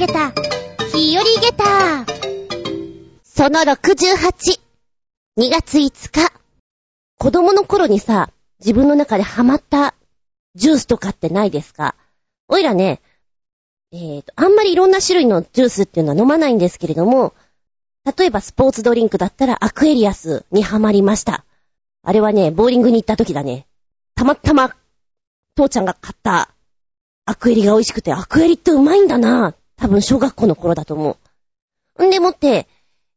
げた、日和げた。その68。2月5日。子供の頃にさ、自分の中でハマったジュースとかってないですか？おいらね、えーと、あんまりいろんな種類のジュースっていうのは飲まないんですけれども、例えばスポーツドリンクだったらアクエリアスにハマりました。あれはね、ボーリングに行った時だね。たまたま、父ちゃんが買ったアクエリが美味しくて、アクエリってうまいんだなぁ。多分小学校の頃だと思う。んでもって、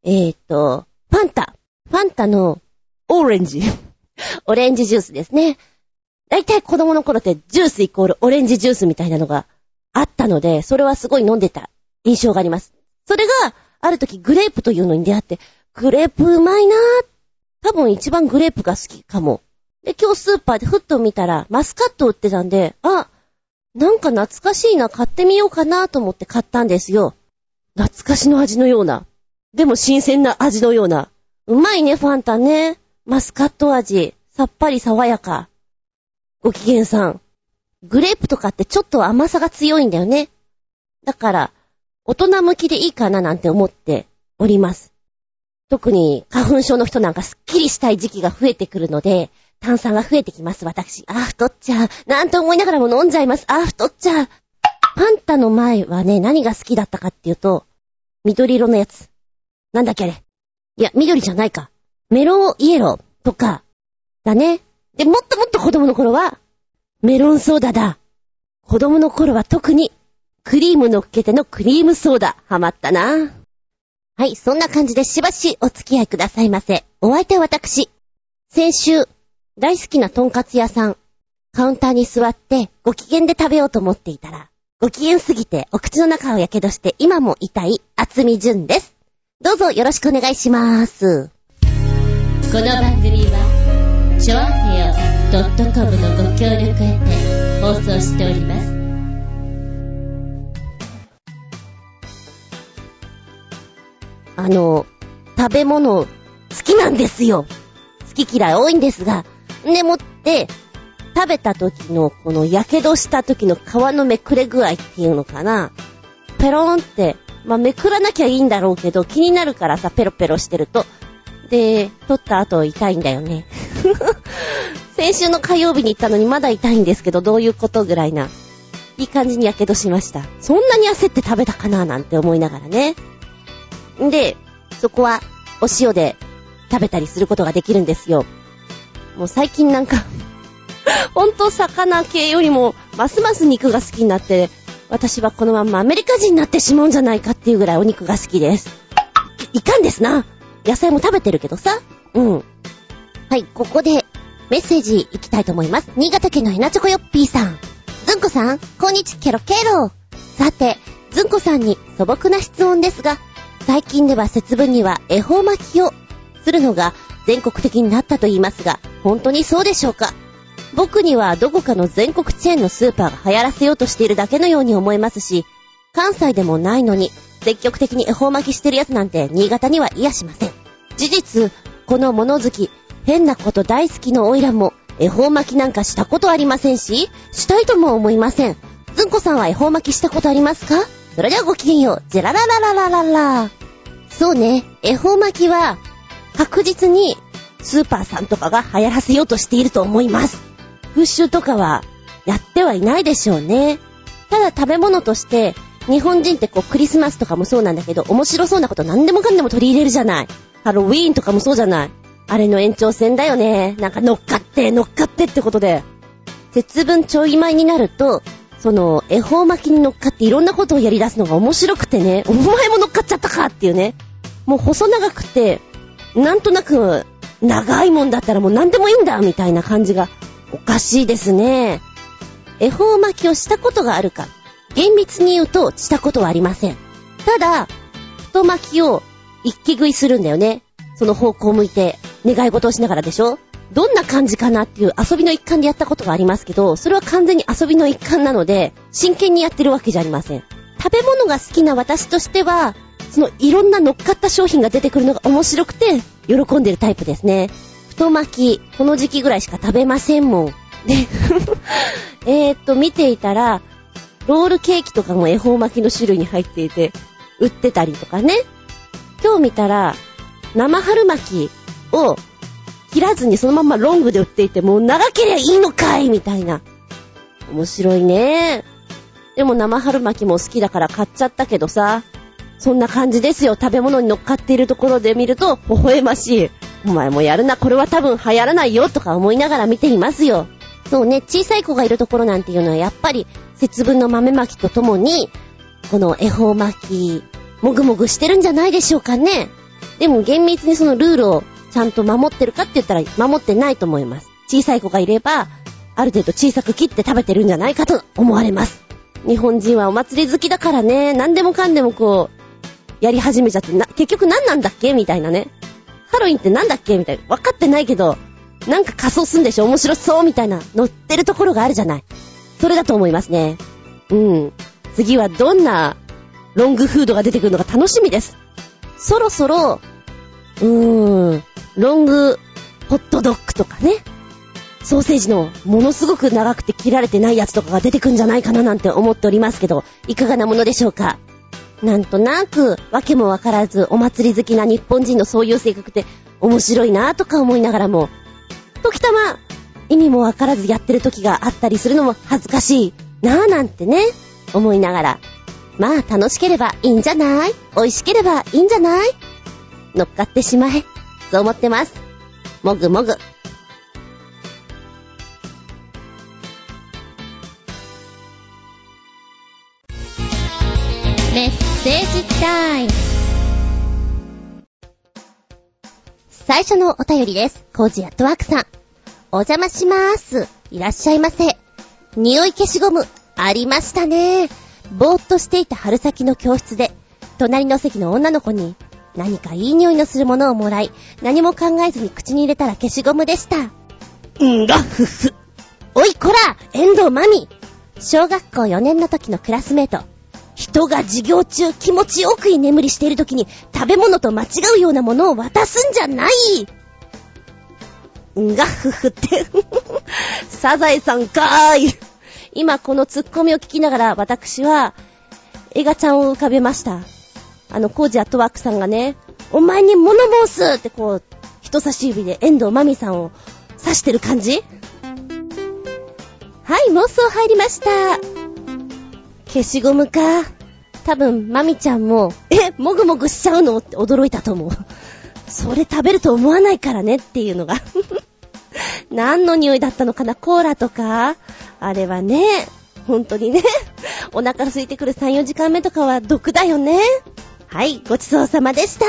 えー、っと、ファンタ。ファンタのオレンジ。オレンジジュースですね。だいたい子供の頃ってジュースイコールオレンジジュースみたいなのがあったので、それはすごい飲んでた印象があります。それが、ある時グレープというのに出会って、グレープうまいなぁ。多分一番グレープが好きかも。で、今日スーパーでふっと見たら、マスカット売ってたんで、あ、なんか懐かしいな、買ってみようかなと思って買ったんですよ。懐かしの味のような。でも新鮮な味のような。うまいね、ファンタね。マスカット味。さっぱり爽やか。ご機嫌さん。グレープとかってちょっと甘さが強いんだよね。だから、大人向きでいいかななんて思っております。特に花粉症の人なんかスッキリしたい時期が増えてくるので、炭酸が増えてきます、私。あ太っちゃう。なんて思いながらも飲んじゃいます。あ太っちゃう。パンタの前はね、何が好きだったかっていうと、緑色のやつ。なんだっけあれ。いや、緑じゃないか。メロンイエローとか、だね。で、もっともっと子供の頃は、メロンソーダだ。子供の頃は特に、クリーム乗っけてのクリームソーダ、ハマったな。はい、そんな感じでしばしお付き合いくださいませ。お相手は私。先週、大好きなトンカツ屋さん、カウンターに座ってご機嫌で食べようと思っていたら、ご機嫌すぎてお口の中をやけどして今も痛い厚み純です。どうぞよろしくお願いします。この番組は、ちょあへよ .com のご協力へて放送しております。あの、食べ物好きなんですよ。好き嫌い多いんですが、でもって、食べた時のこの火傷した時の皮のめくれ具合っていうのかな。ペローンって、まあ、めくらなきゃいいんだろうけど、気になるからさ、ペロペロしてると。で、取った後痛いんだよね。先週の火曜日に行ったのにまだ痛いんですけど、どういうことぐらいな。いい感じに火傷しました。そんなに焦って食べたかななんて思いながらね。んで、そこはお塩で食べたりすることができるんですよ。もう最近なんかほんと魚系よりもますます肉が好きになって、私はこのままアメリカ人になってしまうんじゃないかっていうぐらいお肉が好きです。いかんですな。野菜も食べてるけどさ。うん。はい、ここでメッセージいきたいと思います。新潟県のヘナチョコヨッピーさん。ずんこさん、こんにちケロケロ。さて、ずんこさんに素朴な質問ですが、最近では節分には恵方巻きをするのが全国的になったと言いますが、本当にそうでしょうか？僕にはどこかの全国チェーンのスーパーが流行らせようとしているだけのように思えますし、関西でもないのに、積極的に恵方巻きしてるやつなんて新潟には嫌しません。事実、この物好き、変なこと大好きのオイラも、恵方巻きなんかしたことありませんし、したいとも思いません。ずんこさんは恵方巻きしたことありますか？それではごきげんよう。ジェラララララララ。そうね、恵方巻きは、確実に、スーパーさんとかが流行らせようとしていると思います。風習とかは、やってはいないでしょうね。ただ食べ物として、日本人ってこうクリスマスとかもそうなんだけど、面白そうなこと何でもかんでも取り入れるじゃない。ハロウィーンとかもそうじゃない。あれの延長線だよね。なんか乗っかって、乗っかってってことで。節分ちょい前になると、その、恵方巻きに乗っかっていろんなことをやり出すのが面白くてね、お前も乗っかっちゃったかっていうね。もう細長くて、なんとなく、長いもんだったらもう何でもいいんだみたいな感じが、おかしいですね。恵方巻きをしたことがあるか。厳密に言うと、したことはありません。ただ、太巻きを一気食いするんだよね。その方向を向いて、願い事をしながらでしょどんな感じかなっていう遊びの一環でやったことがありますけど、それは完全に遊びの一環なので、真剣にやってるわけじゃありません。食べ物が好きな私としては、そのいろんな乗っかった商品が出てくるのが面白くて、喜んでるタイプですね。太巻き、この時期ぐらいしか食べませんもん。で、えーっと、見ていたら、ロールケーキとかも恵方巻きの種類に入っていて、売ってたりとかね。今日見たら、生春巻きを切らずにそのままロングで売っていて、もう長ければいいのかいみたいな。面白いね。でも生春巻きも好きだから買っちゃったけどさ、そんな感じですよ。食べ物に乗っかっているところで見ると、微笑ましい。お前もやるな、これは多分流行らないよ、とか思いながら見ていますよ。そうね、小さい子がいるところなんていうのはやっぱり節分の豆巻きとともに、この恵方巻き、もぐもぐしてるんじゃないでしょうかね。でも厳密にそのルールをちゃんと守ってるかって言ったら守ってないと思います。小さい子がいれば、ある程度小さく切って食べてるんじゃないかと思われます。日本人はお祭り好きだからね、何でもかんでもこう、やり始めちゃって、な、結局何なんだっけ？みたいなね。ハロウィンって何だっけ？みたいな。分かってないけど、なんか仮装すんでしょ？面白そうみたいな、乗ってるところがあるじゃない。それだと思いますね。うん。次はどんなロングフードが出てくるのか楽しみです。そろそろ、うーん、ロングホットドッグとかね。ソーセージのものすごく長くて切られてないやつとかが出てくんじゃないかななんて思っておりますけど、いかがなものでしょうか？なんとなく、わけもわからず、お祭り好きな日本人のそういう性格って面白いなとか思いながらも、時たま、意味もわからずやってる時があったりするのも恥ずかしいなぁなんてね、思いながら、まあ楽しければいいんじゃない？美味しければいいんじゃない？乗っかってしまえ。そう思ってます。もぐもぐ。メッージタイム。最初のお便りです。コージアットワークさん。お邪魔しまーす。いらっしゃいませ。匂い消しゴム、ありましたね。ぼーっとしていた春先の教室で、隣の席の女の子に、何かいい匂いのするものをもらい、何も考えずに口に入れたら消しゴムでした。んがふふ。おいこら遠藤まみ小学校4年の時のクラスメート。人が授業中気持ちよく居眠りしている時に食べ物と間違うようなものを渡すんじゃないんがふふって サザエさんかーい。今このツッコミを聞きながら私は、映画ちゃんを浮かべました。あの、コージアットワークさんがね、お前に物申すってこう、人差し指で遠藤まみさんを刺してる感じはい、妄想入りました。消しゴムか？多分、マミちゃんも、え、もぐもぐしちゃうの？って驚いたと思う。それ食べると思わないからねっていうのが 何の匂いだったのかな？コーラとか？あれはね、本当にね、お腹空いてくる3、4時間目とかは毒だよね。はい、ごちそうさまでした。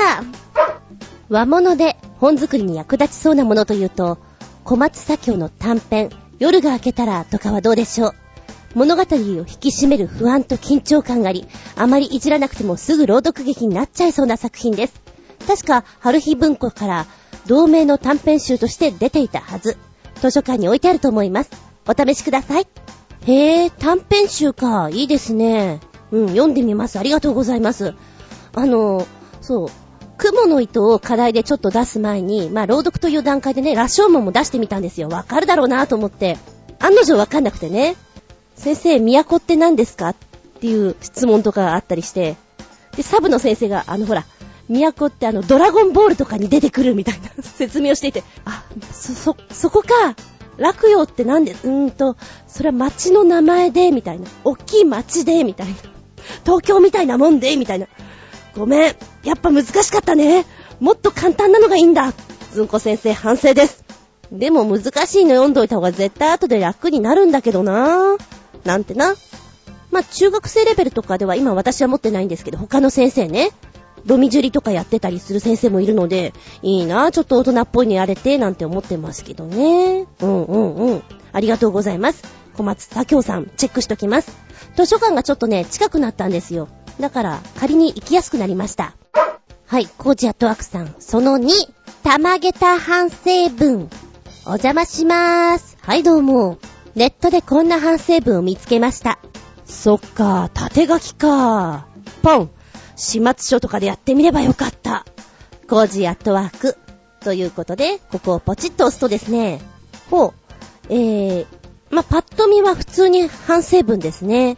和物で本作りに役立ちそうなものというと、小松左京の短編、夜が明けたらとかはどうでしょう？物語を引き締める不安と緊張感があり、あまりいじらなくてもすぐ朗読劇になっちゃいそうな作品です。確か、春日文庫から同名の短編集として出ていたはず。図書館に置いてあると思います。お試しください。へぇ、短編集か。いいですね。うん、読んでみます。ありがとうございます。あの、そう。雲の糸を課題でちょっと出す前に、まあ、朗読という段階でね、羅生門も出してみたんですよ。わかるだろうなと思って。案の定わかんなくてね。先生、都って何ですか？っていう質問とかがあったりして、で、サブの先生が、あのほら、都ってあの、ドラゴンボールとかに出てくるみたいな 説明をしていて、あ、そ、そ、そこか、落葉ってなんで、うーんと、それは町の名前で、みたいな。大きい町で、みたいな。東京みたいなもんで、みたいな。ごめん。やっぱ難しかったね。もっと簡単なのがいいんだ。ずんこ先生反省です。でも難しいの読んどいた方が絶対後で楽になるんだけどなぁ。なんてな。まあ、中学生レベルとかでは今私は持ってないんですけど、他の先生ね、ドミジュリとかやってたりする先生もいるので、いいなちょっと大人っぽいのやれて、なんて思ってますけどね。うんうんうん。ありがとうございます。小松左京さん、チェックしときます。図書館がちょっとね、近くなったんですよ。だから、仮に行きやすくなりました。はい、コージアットワークさん。その2、玉下駄反省文。お邪魔しまーす。はい、どうも。ネットでこんな反省文を見つけました。そっか、縦書きか。ポン。始末書とかでやってみればよかった。コージアットワーク。ということで、ここをポチッと押すとですね、ほう。えー、まパッと見は普通に反省文ですね。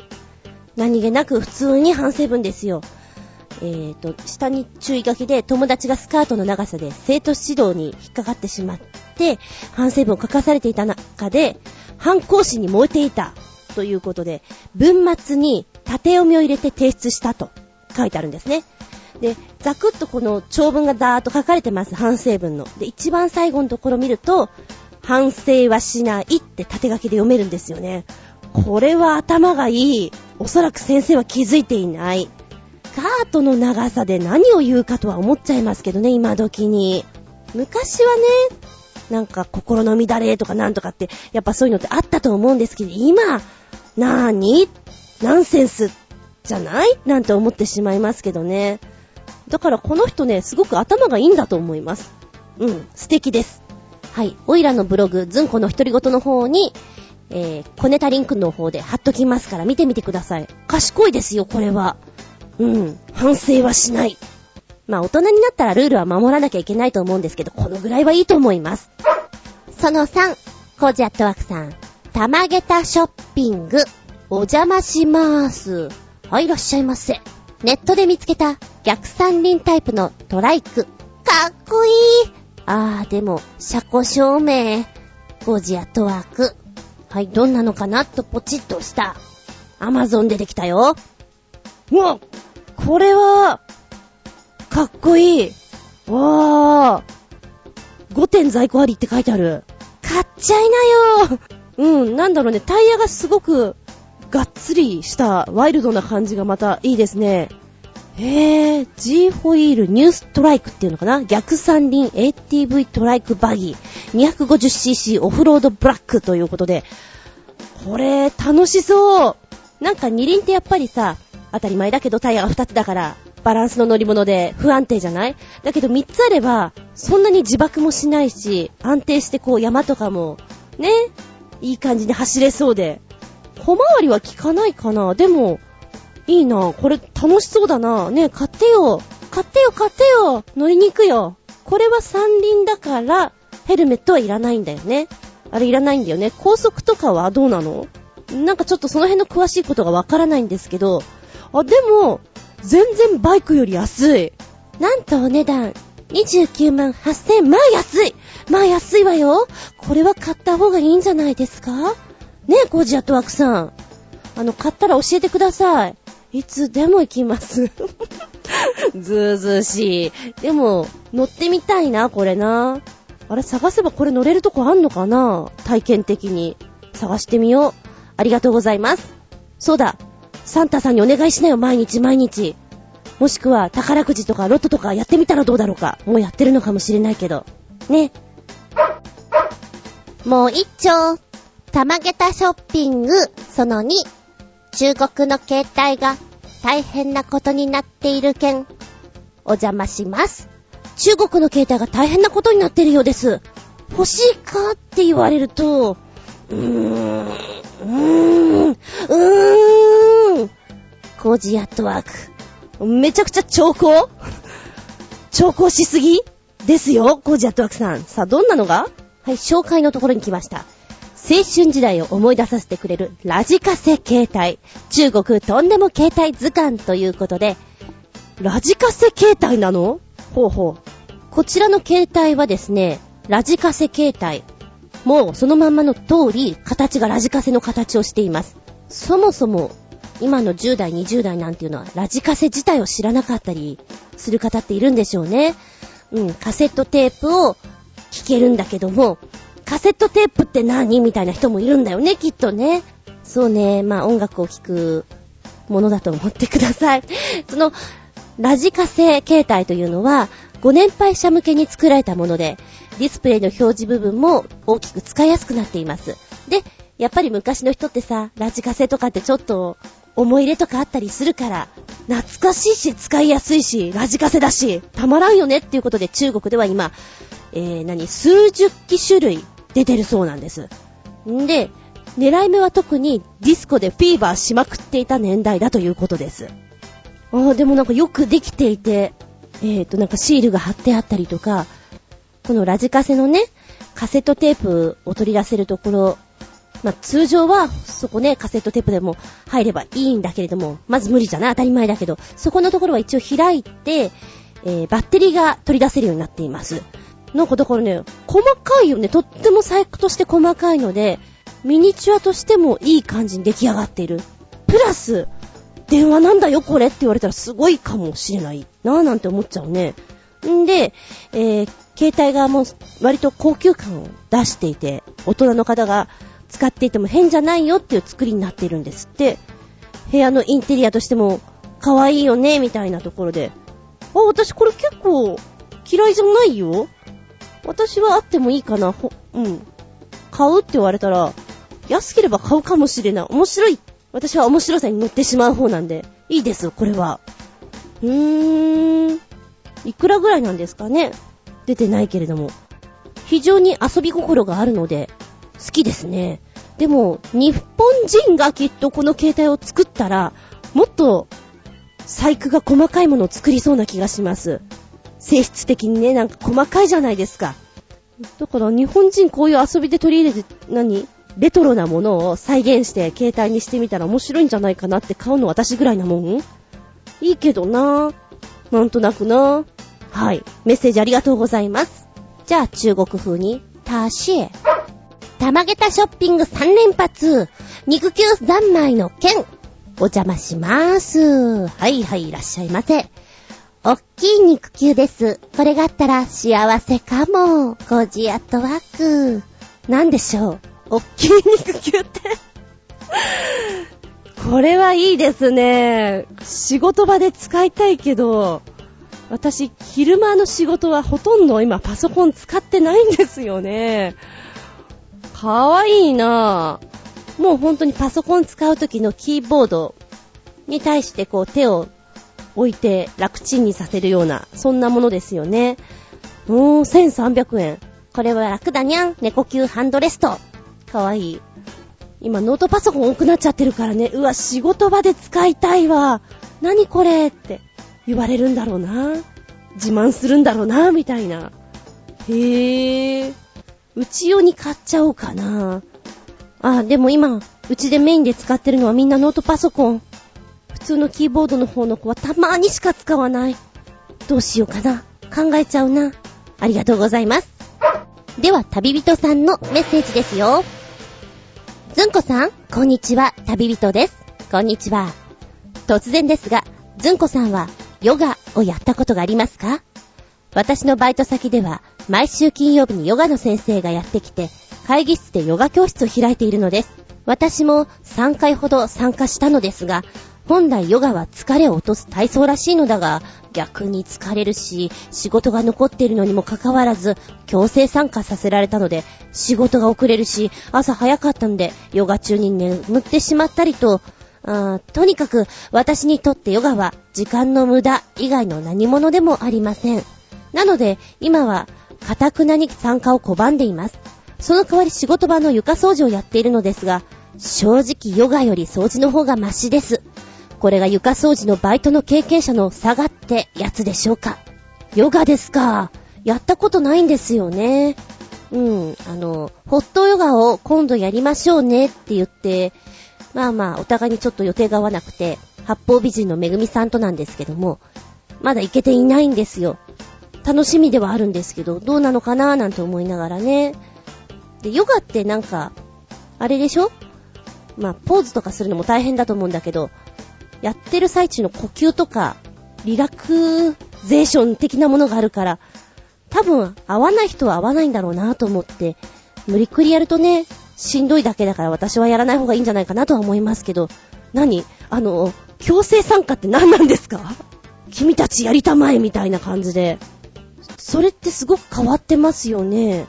何気なく普通に反省文ですよ。えーと、下に注意書きで友達がスカートの長さで生徒指導に引っかかってしまって、反省文を書かされていた中で、反抗心に燃えていたということで、文末に縦読みを入れて提出したと書いてあるんですね。で、ざくっとこの長文がダーッと書かれてます、反省文の。で、一番最後のところ見ると、反省はしないって縦書きで読めるんですよね。これは頭がいい。おそらく先生は気づいていない。カートの長さで何を言うかとは思っちゃいますけどね、今時に。昔はね、なんか心の乱れとかなんとかって、やっぱそういうのってあったと思うんですけど、今、なーに？ナンセンスじゃない？なんて思ってしまいますけどね。だからこの人ね、すごく頭がいいんだと思います。うん、素敵です。はい、オイラのブログ、ズンコの独り言の方に、えー、コネタリンクの方で貼っときますから見てみてください。賢いですよ、これは。うん、反省はしない。まあ大人になったらルールは守らなきゃいけないと思うんですけど、このぐらいはいいと思います。その3、コージアットワークさん。玉げたショッピング、お邪魔しまーす。はい、いらっしゃいませ。ネットで見つけた逆三輪タイプのトライク。かっこいい。あー、でも、車庫証明。ゴジアットワーク。はい、どんなのかな？とポチッとした。アマゾン出てきたよ。うわこれは、かっこいい。わー。5点在庫ありって書いてある。買っちゃいなようん、なんだろうね、タイヤがすごく、がっつりしたワイルドな感じがまたいいですね。へー、G ホイールニューストライクっていうのかな？逆三輪 ATV トライクバギー 250cc オフロードブラックということで、これ楽しそうなんか二輪ってやっぱりさ、当たり前だけどタイヤが2つだから、バランスの乗り物で不安定じゃない？だけど3つあれば、そんなに自爆もしないし、安定してこう山とかも、ね、いい感じに走れそうで。小回りは効かないかな？でも、いいな。これ楽しそうだな。ね買ってよ。買ってよ、買ってよ。乗りに行くよ。これは三輪だから、ヘルメットはいらないんだよね。あれいらないんだよね。高速とかはどうなの？なんかちょっとその辺の詳しいことがわからないんですけど、あ、でも、全然バイクより安い。なんとお値段、29万8000まあ安いまあ安いわよこれは買った方がいいんじゃないですか？ねえ、コージアットワークさん。あの、買ったら教えてください。いつでも行きます。ずーずーしい。でも、乗ってみたいな、これな。あれ、探せばこれ乗れるとこあんのかな？体験的に。探してみよう。ありがとうございます。そうだ。サンタさんにお願いしなよ、毎日毎日。もしくは宝くじとかロットとかやってみたらどうだろうか。もうやってるのかもしれないけど。ね。もう一丁。玉げたショッピング、その2。中国の携帯が大変なことになっている件。お邪魔します。中国の携帯が大変なことになっているようです。欲しいかって言われると、うーん、うーん、うーん。コージアットワーク。めちゃくちゃ長考長考しすぎですよ、コージアットワークさん。さあ、どん。なのがはい、紹介のところに来ました。青春時代を思い出させてくれるラジカセ携帯。中国とん。でも携帯図鑑ということで、ラジカセ携帯なのほうほう。こちらの携帯はですね、ラジカセ携帯。もうそのまんまの通り、形がラジカセの形をしています。そもそも、今の10代、20代なんていうのは、ラジカセ自体を知らなかったりする方っているんでしょうね。うん、カセットテープを聞けるんだけども、カセットテープって何みたいな人もいるんだよね、きっとね。そうね、まあ音楽を聴くものだと思ってください。その、ラジカセ携帯というのは、ご年配者向けに作られたもので、ディスプレイの表示部分も大きく使いやすくなっています。で、やっぱり昔の人ってさ、ラジカセとかってちょっと思い入れとかあったりするから、懐かしいし使いやすいし、ラジカセだし、たまらんよねっていうことで中国では今、えー、何、数十機種類出てるそうなんです。んで、狙い目は特にディスコでフィーバーしまくっていた年代だということです。ああ、でもなんかよくできていて、えっ、ー、となんかシールが貼ってあったりとか、このラジカセのね、カセットテープを取り出せるところ、まあ、通常は、そこね、カセットテープでも入ればいいんだけれども、まず無理じゃない？当たり前だけど、そこのところは一応開いて、えー、バッテリーが取り出せるようになっています。なんかだからね、細かいよね。とっても細工として細かいので、ミニチュアとしてもいい感じに出来上がっている。プラス、電話なんだよこれって言われたらすごいかもしれないなぁなんて思っちゃうね。んで、えー、携帯がもう割と高級感を出していて、大人の方が使っていても変じゃないよっていう作りになっているんですって。部屋のインテリアとしても可愛いよね、みたいなところで。あ、私これ結構嫌いじゃないよ。私はあってもいいかな。ほ、うん。買うって言われたら、安ければ買うかもしれない。面白い。私は面白さに乗ってしまう方なんで、いいです、これは。うーん。いくらぐらいなんですかね出てないけれども。非常に遊び心があるので、好きですね。でも、日本人がきっとこの携帯を作ったら、もっと、細工が細かいものを作りそうな気がします。性質的にね、なんか細かいじゃないですか。だから日本人こういう遊びで取り入れて、何？レトロなものを再現して携帯にしてみたら面白いんじゃないかなって買うの私ぐらいなもん？いいけどなぁなんとなくなぁはい。メッセージありがとうございます。じゃあ中国風に、たしえ。たまげたショッピング3連発。肉球三昧の剣。お邪魔しまーす。はいはい、いらっしゃいませ。おっきい肉球です。これがあったら幸せかも。コージアットワーク。なんでしょう。おっきい肉球ってこれはいいですね。仕事場で使いたいけど、私、昼間の仕事はほとんど今パソコン使ってないんですよね。かわいいなぁ。もう本当にパソコン使う時のキーボードに対してこう手を置いて楽ちんにさせるような、そんなものですよね。うーん、1300円。これは楽だにゃん。猫級ハンドレスト。かわいい。今ノートパソコン多くなっちゃってるからね。うわ、仕事場で使いたいわ。何これって言われるんだろうな。自慢するんだろうな、みたいな。へぇー。うち用に買っちゃおうかな。あ、でも今、うちでメインで使ってるのはみんなノートパソコン。普通のキーボードの方の子はたまーにしか使わない。どうしようかな。考えちゃうな。ありがとうございます。では、旅人さんのメッセージですよ。ずんこさん、こんにちは、旅人です。こんにちは。突然ですが、ずんこさんは、ヨガをやったことがありますか？私のバイト先では、毎週金曜日にヨガの先生がやってきて、会議室でヨガ教室を開いているのです。私も3回ほど参加したのですが、本来ヨガは疲れを落とす体操らしいのだが、逆に疲れるし、仕事が残っているのにもかかわらず、強制参加させられたので、仕事が遅れるし、朝早かったので、ヨガ中に眠ってしまったりと、とにかく、私にとってヨガは、時間の無駄以外の何者でもありません。なので、今は、かたくなに参加を拒んでいます。その代わり仕事場の床掃除をやっているのですが、正直ヨガより掃除の方がマシです。これが床掃除のバイトの経験者の差がってやつでしょうか。ヨガですか。やったことないんですよね。うん、あの、ホットヨガを今度やりましょうねって言って、まあまあ、お互いにちょっと予定が合わなくて、八方美人のめぐみさんとなんですけども、まだ行けていないんですよ。楽しみではあるんですけど、どうなのかなーなんて思いながらね。で、ヨガってなんか、あれでしょ？まあ、ポーズとかするのも大変だと思うんだけど、やってる最中の呼吸とか、リラクゼーション的なものがあるから、多分合わない人は合わないんだろうなと思って、無理くりやるとね、しんどいだけだから私はやらない方がいいんじゃないかなとは思いますけど、何？あの、強制参加って何なんですか？君たちやりたまえみたいな感じで。それってすごく変わってますよね。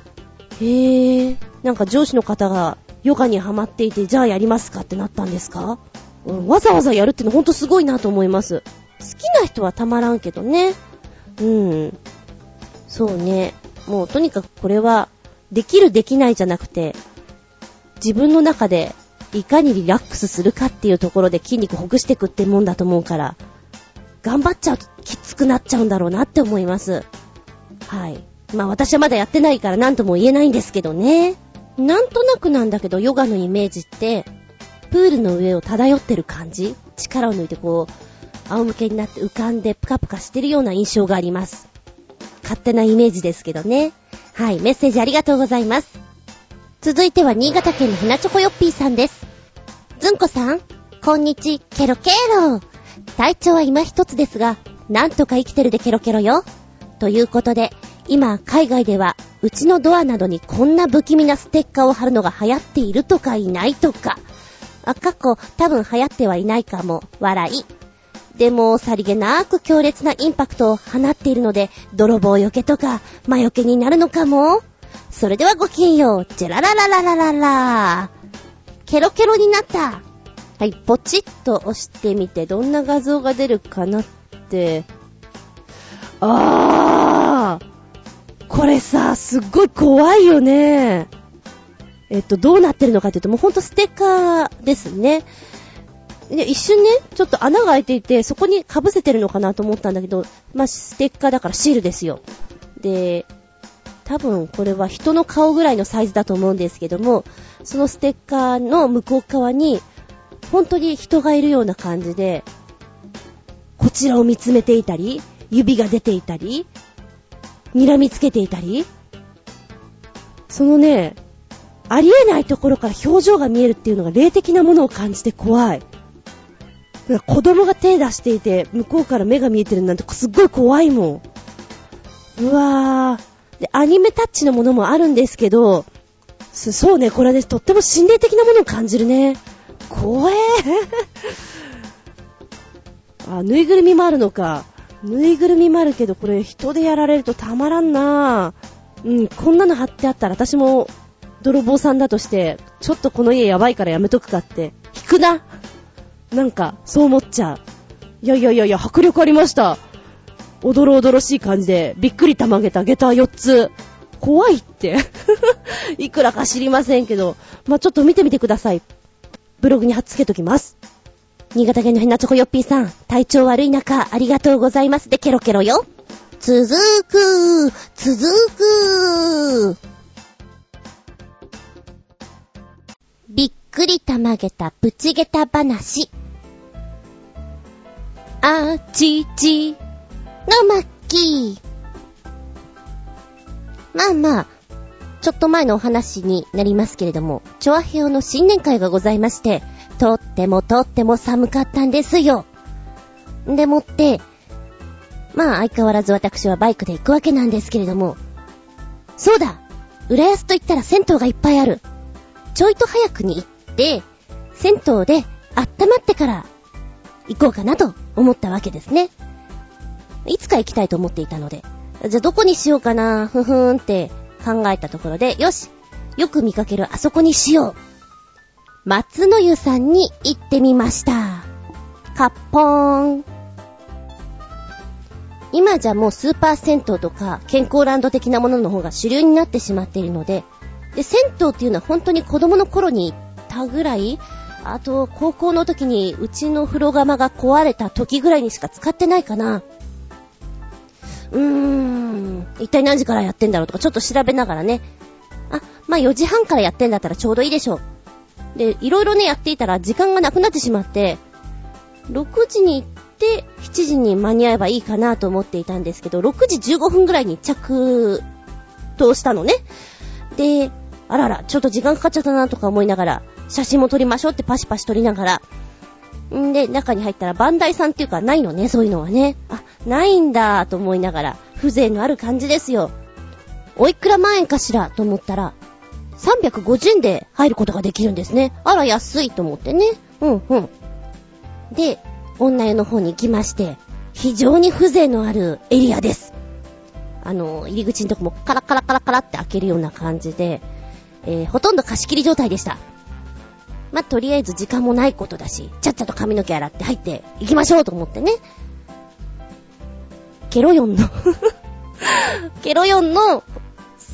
へぇ。なんか上司の方がヨガにハマっていて、じゃあやりますかってなったんですか？うん、わざわざやるってのほんとすごいなと思います。好きな人はたまらんけどね。うん。そうね。もうとにかくこれは、できるできないじゃなくて、自分の中でいかにリラックスするかっていうところで筋肉ほぐしてくってもんだと思うから、頑張っちゃうときつくなっちゃうんだろうなって思います。はい。まあ私はまだやってないから何とも言えないんですけどね。なんとなくなんだけど、ヨガのイメージって、プールの上を漂ってる感じ？力を抜いてこう、仰向けになって浮かんでプカプカしてるような印象があります。勝手なイメージですけどね。はい、メッセージありがとうございます。続いては新潟県のひなチョコヨッピーさんです。ずんこさん、こんにち、ケロケロ。体調は今一つですが、なんとか生きてるでケロケロよ。ということで、今、海外では、うちのドアなどにこんな不気味なステッカーを貼るのが流行っているとかいないとか。あ、過去、多分流行ってはいないかも。笑い。でも、さりげなく強烈なインパクトを放っているので、泥棒よけとか、魔よけになるのかも。それではごきげんよう。ジェラララララララケロケロになった。はい、ポチッと押してみて、どんな画像が出るかなって。あーこれさ、すっごい怖いよね。えっと、どうなってるのかっていうと、もうほんとステッカーですね。で、一瞬ね、ちょっと穴が開いていて、そこに被せてるのかなと思ったんだけど、まあ、ステッカーだからシールですよ。で、多分これは人の顔ぐらいのサイズだと思うんですけども、そのステッカーの向こう側に、本当に人がいるような感じで、こちらを見つめていたり、指が出ていたり、睨みつけていたり、そのね、ありえないところから表情が見えるっていうのが霊的なものを感じて怖い。子供が手出していて、向こうから目が見えてるなんてすっごい怖いもん。うわー。で、アニメタッチのものもあるんですけど、そうね、これはね、とっても心霊的なものを感じるね。怖え あ、ぬいぐるみもあるのか。ぬいぐるみもあるけど、これ人でやられるとたまらんなうん、こんなの貼ってあったら私も泥棒さんだとして、ちょっとこの家やばいからやめとくかって、引くななんか、そう思っちゃう。いやいやいやいや、迫力ありました。おどろおどろしい感じで、びっくりたまげた下駄4つ。怖いって。いくらか知りませんけど、まあ、ちょっと見てみてください。ブログに貼っつけときます。新潟県のヘナチョコヨッピーさん、体調悪い中、ありがとうございますで、ケロケロよ。続く、続く。びっくりたまげたプチゲタ話。あちちのマッキー。まあまあ、ちょっと前のお話になりますけれども、チョアヘオの新年会がございまして、とってもとっても寒かったんですよ。でもって、まあ相変わらず私はバイクで行くわけなんですけれども、そうだ浦安と言ったら銭湯がいっぱいある。ちょいと早くに行って、銭湯で温まってから行こうかなと思ったわけですね。いつか行きたいと思っていたので、じゃあどこにしようかな、ふふーんって考えたところで、よし。よく見かけるあそこにしよう。松の湯さんに行ってみました。カッポーン。今じゃもうスーパー銭湯とか健康ランド的なものの方が主流になってしまっているので、で、銭湯っていうのは本当に子供の頃に行ったぐらい、あと、高校の時にうちの風呂釜が壊れた時ぐらいにしか使ってないかな。うーん、一体何時からやってんだろうとかちょっと調べながらね。あ、まあ4時半からやってんだったらちょうどいいでしょう。で、いろいろね、やっていたら時間がなくなってしまって、6時に行って、7時に間に合えばいいかなと思っていたんですけど、6時15分ぐらいに着到したのね。で、あらら、ちょっと時間かかっちゃったなとか思いながら、写真も撮りましょうってパシパシ撮りながら、んで、中に入ったらバンダイさんっていうかないのね、そういうのはね。あ、ないんだと思いながら、風情のある感じですよ。おいくら万円かしらと思ったら、350円で入ることができるんですね。あら、安いと思ってね。うんうん。で、女湯の方に行きまして、非常に風情のあるエリアです。あの、入り口のとこもカラカラカラカラって開けるような感じで、えー、ほとんど貸し切り状態でした。まあ、とりあえず時間もないことだし、ちゃっちゃと髪の毛洗って入って行きましょうと思ってね。ケロヨンの ケロヨンの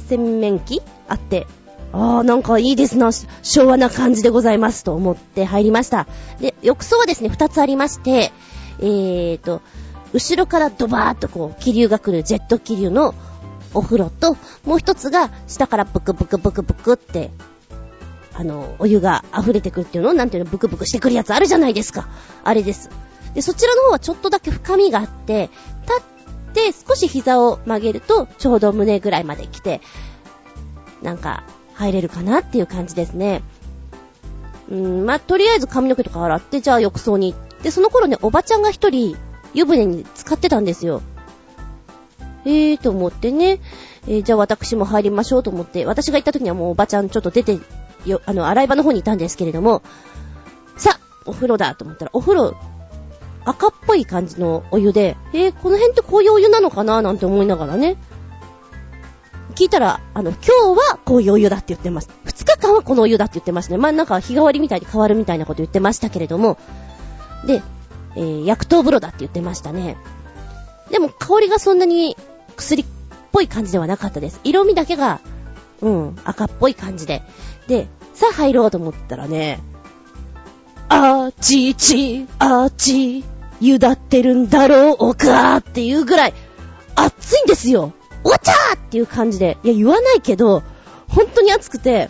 洗面器あって、ああ、なんかいいですな、昭和な感じでございますと思って入りました。で、浴槽はですね、二つありまして、えーと、後ろからドバーっとこう、気流が来るジェット気流のお風呂と、もう一つが下からブクブクブクブクってあの、お湯が溢れてくるっていうのをなんていうの、ブクブクしてくるやつあるじゃないですか。あれです。で、そちらの方はちょっとだけ深みがあって、立って少し膝を曲げると、ちょうど胸ぐらいまで来て、なんか、入れるかなっていう感じですね。うん、まあ、とりあえず髪の毛とか洗って、じゃあ浴槽に行って、その頃ね、おばちゃんが一人、湯船に使ってたんですよ。えーと思ってね、えー、じゃあ私も入りましょうと思って、私が行った時にはもうおばちゃんちょっと出て、よ、あの、洗い場の方にいたんですけれども、さお風呂だと思ったら、お風呂、赤っぽい感じのお湯で、えー、この辺ってこういうお湯なのかななんて思いながらね。聞いたら、あの、今日はこういうお湯だって言ってます。二日間はこのお湯だって言ってますね。まあ、なんか日替わりみたいに変わるみたいなこと言ってましたけれども。で、えー、薬湯風呂だって言ってましたね。でも香りがそんなに薬っぽい感じではなかったです。色味だけが、うん、赤っぽい感じで。で、さあ入ろうと思ったらね、あーちーちー、あーちー、ゆだってるんだろうかっていうぐらい、熱いんですよお茶っていう感じで。いや、言わないけど、本当に熱くて、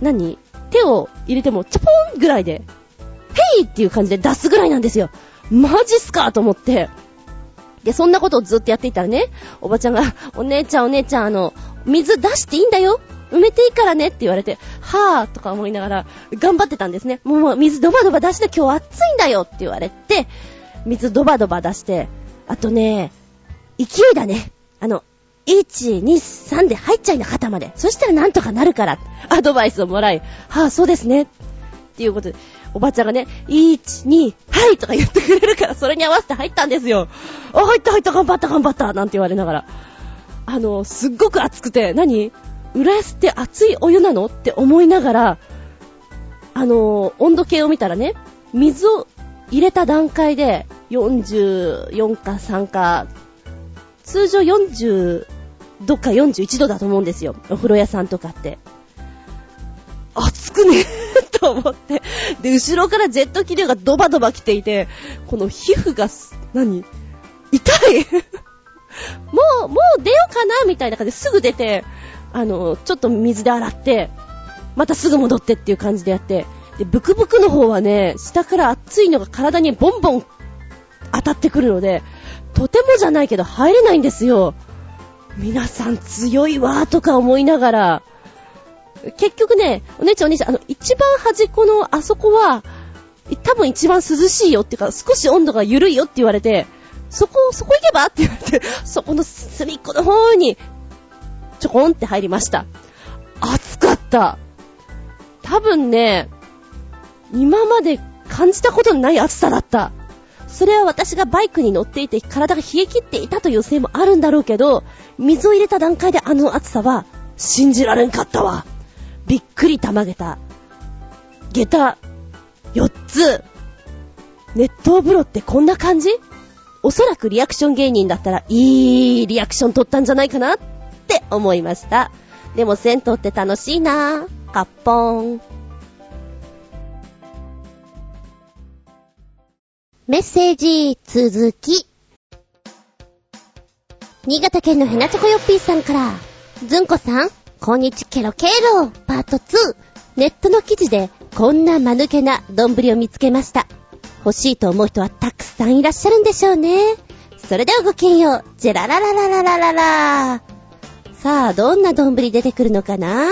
何？手を入れても、チャポンぐらいで、ヘイっていう感じで出すぐらいなんですよ。マジっすかと思って。で、そんなことをずっとやっていたらね、おばちゃんが、お姉ちゃんお姉ちゃん、あの、水出していいんだよ埋めていいからねって言われて、はぁとか思いながら、頑張ってたんですね。もう水ドバドバ出して今日暑いんだよって言われて、水ドバドバ出して、あとね、勢いだね。あの、1、2、3で入っちゃいな、肩まで。そしたらなんとかなるから、アドバイスをもらい、はぁ、あ、そうですね。っていうことで、おばちゃんがね、1、2、はいとか言ってくれるから、それに合わせて入ったんですよ。あ、入った入った、頑張った頑張ったなんて言われながら。あの、すっごく熱くて、何？浦安って熱いお湯なの？って思いながら、あの、温度計を見たらね、水を入れた段階で、44か3か、通常40度か41度だと思うんですよ。お風呂屋さんとかって。熱くね？と思って。で、後ろからジェット気流がドバドバ来ていて、この皮膚が、何？痛い？もう、もう出ようかな？みたいな感じですぐ出て、あの、ちょっと水で洗って、またすぐ戻ってっていう感じでやって、で、ブクブクの方はね、下から熱いのが体にボンボン当たってくるので、とてもじゃないけど入れないんですよ。皆さん強いわーとか思いながら、結局ね、お姉ちゃんお姉ちゃん、あの、一番端っこのあそこは、多分一番涼しいよっていうか、少し温度が緩いよって言われて、そこ、そこ行けばって言われて、そこの隅っこの方に、ちょこんって入りました。暑かった。多分ね、今まで感じたことのない暑さだった。それは私がバイクに乗っていて体が冷え切っていたというせいもあるんだろうけど、水を入れた段階であの暑さは信じられんかったわ。びっくりたまげた。下駄4つ。熱湯風呂ってこんな感じ？おそらくリアクション芸人だったらいいリアクション取ったんじゃないかな？っって思いました。でも銭湯って楽しいなぁ。カッポーン。メッセージ続き。新潟県のヘナチョコヨッピーさんから、ずんこさん、こんにちケロケロパート2ネットの記事でこんな間抜けな丼を見つけました。欲しいと思う人はたくさんいらっしゃるんでしょうね。それではごきげんよう。ジェララララララララさあ、どんな丼出てくるのかな？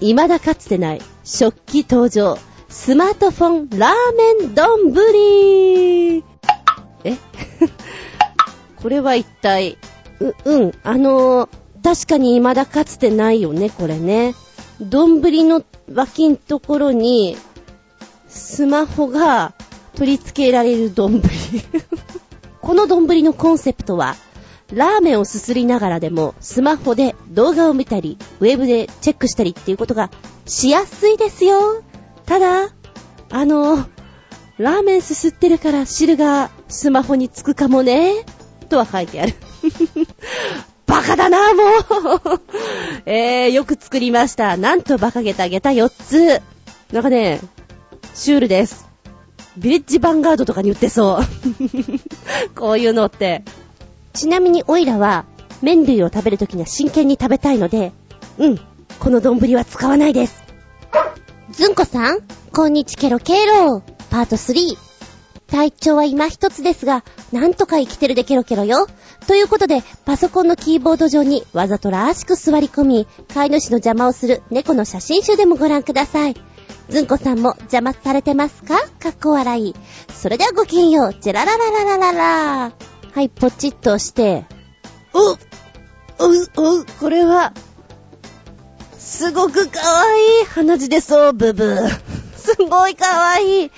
未だかつてない食器登場。スマートフォンラーメン丼え？これは一体、う、うん、あのー、確かに未だかつてないよね、これね。丼の脇んところに、スマホが取り付けられる丼。この丼のコンセプトは、ラーメンをすすりながらでも、スマホで動画を見たり、ウェブでチェックしたりっていうことがしやすいですよ。ただ、あの、ラーメンすすってるから汁がスマホにつくかもね、とは書いてある。バカだな、もう えー、よく作りました。なんと馬鹿げた下駄4つ。なんかね、シュールです。ビレッジヴァンガードとかに売ってそう。こういうのって。ちなみにオイラは、麺類を食べるときには真剣に食べたいので、うん、この丼は使わないです。ずんこさん、こんにちケロケロ。パート3。体調は今一つですが、なんとか生きてるでケロケロよ。ということで、パソコンのキーボード上にわざとらしく座り込み、飼い主の邪魔をする猫の写真集でもご覧ください。ずんこさんも邪魔されてますか？かっこ笑い。それではごきげんよう。ジェラララララララ。はい、ポチッと押して。おう、おう、おう、これは、すごくかわいい鼻血でそう、ブブー。すごいかわいい。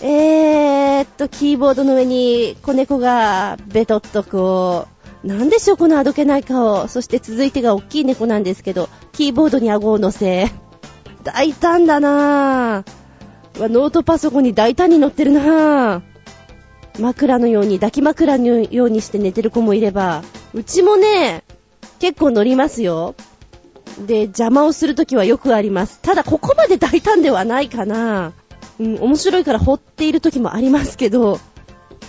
えーっと、キーボードの上に子猫がベトっとこう、なんでしょう、このあどけない顔。そして続いてが大きい猫なんですけど、キーボードに顎を乗せ。大胆だなぁ。ノートパソコンに大胆に乗ってるなぁ。枕のように、抱き枕のようにして寝てる子もいれば、うちもね、結構乗りますよ。で、邪魔をするときはよくあります。ただ、ここまで大胆ではないかな。うん、面白いから掘っているときもありますけど、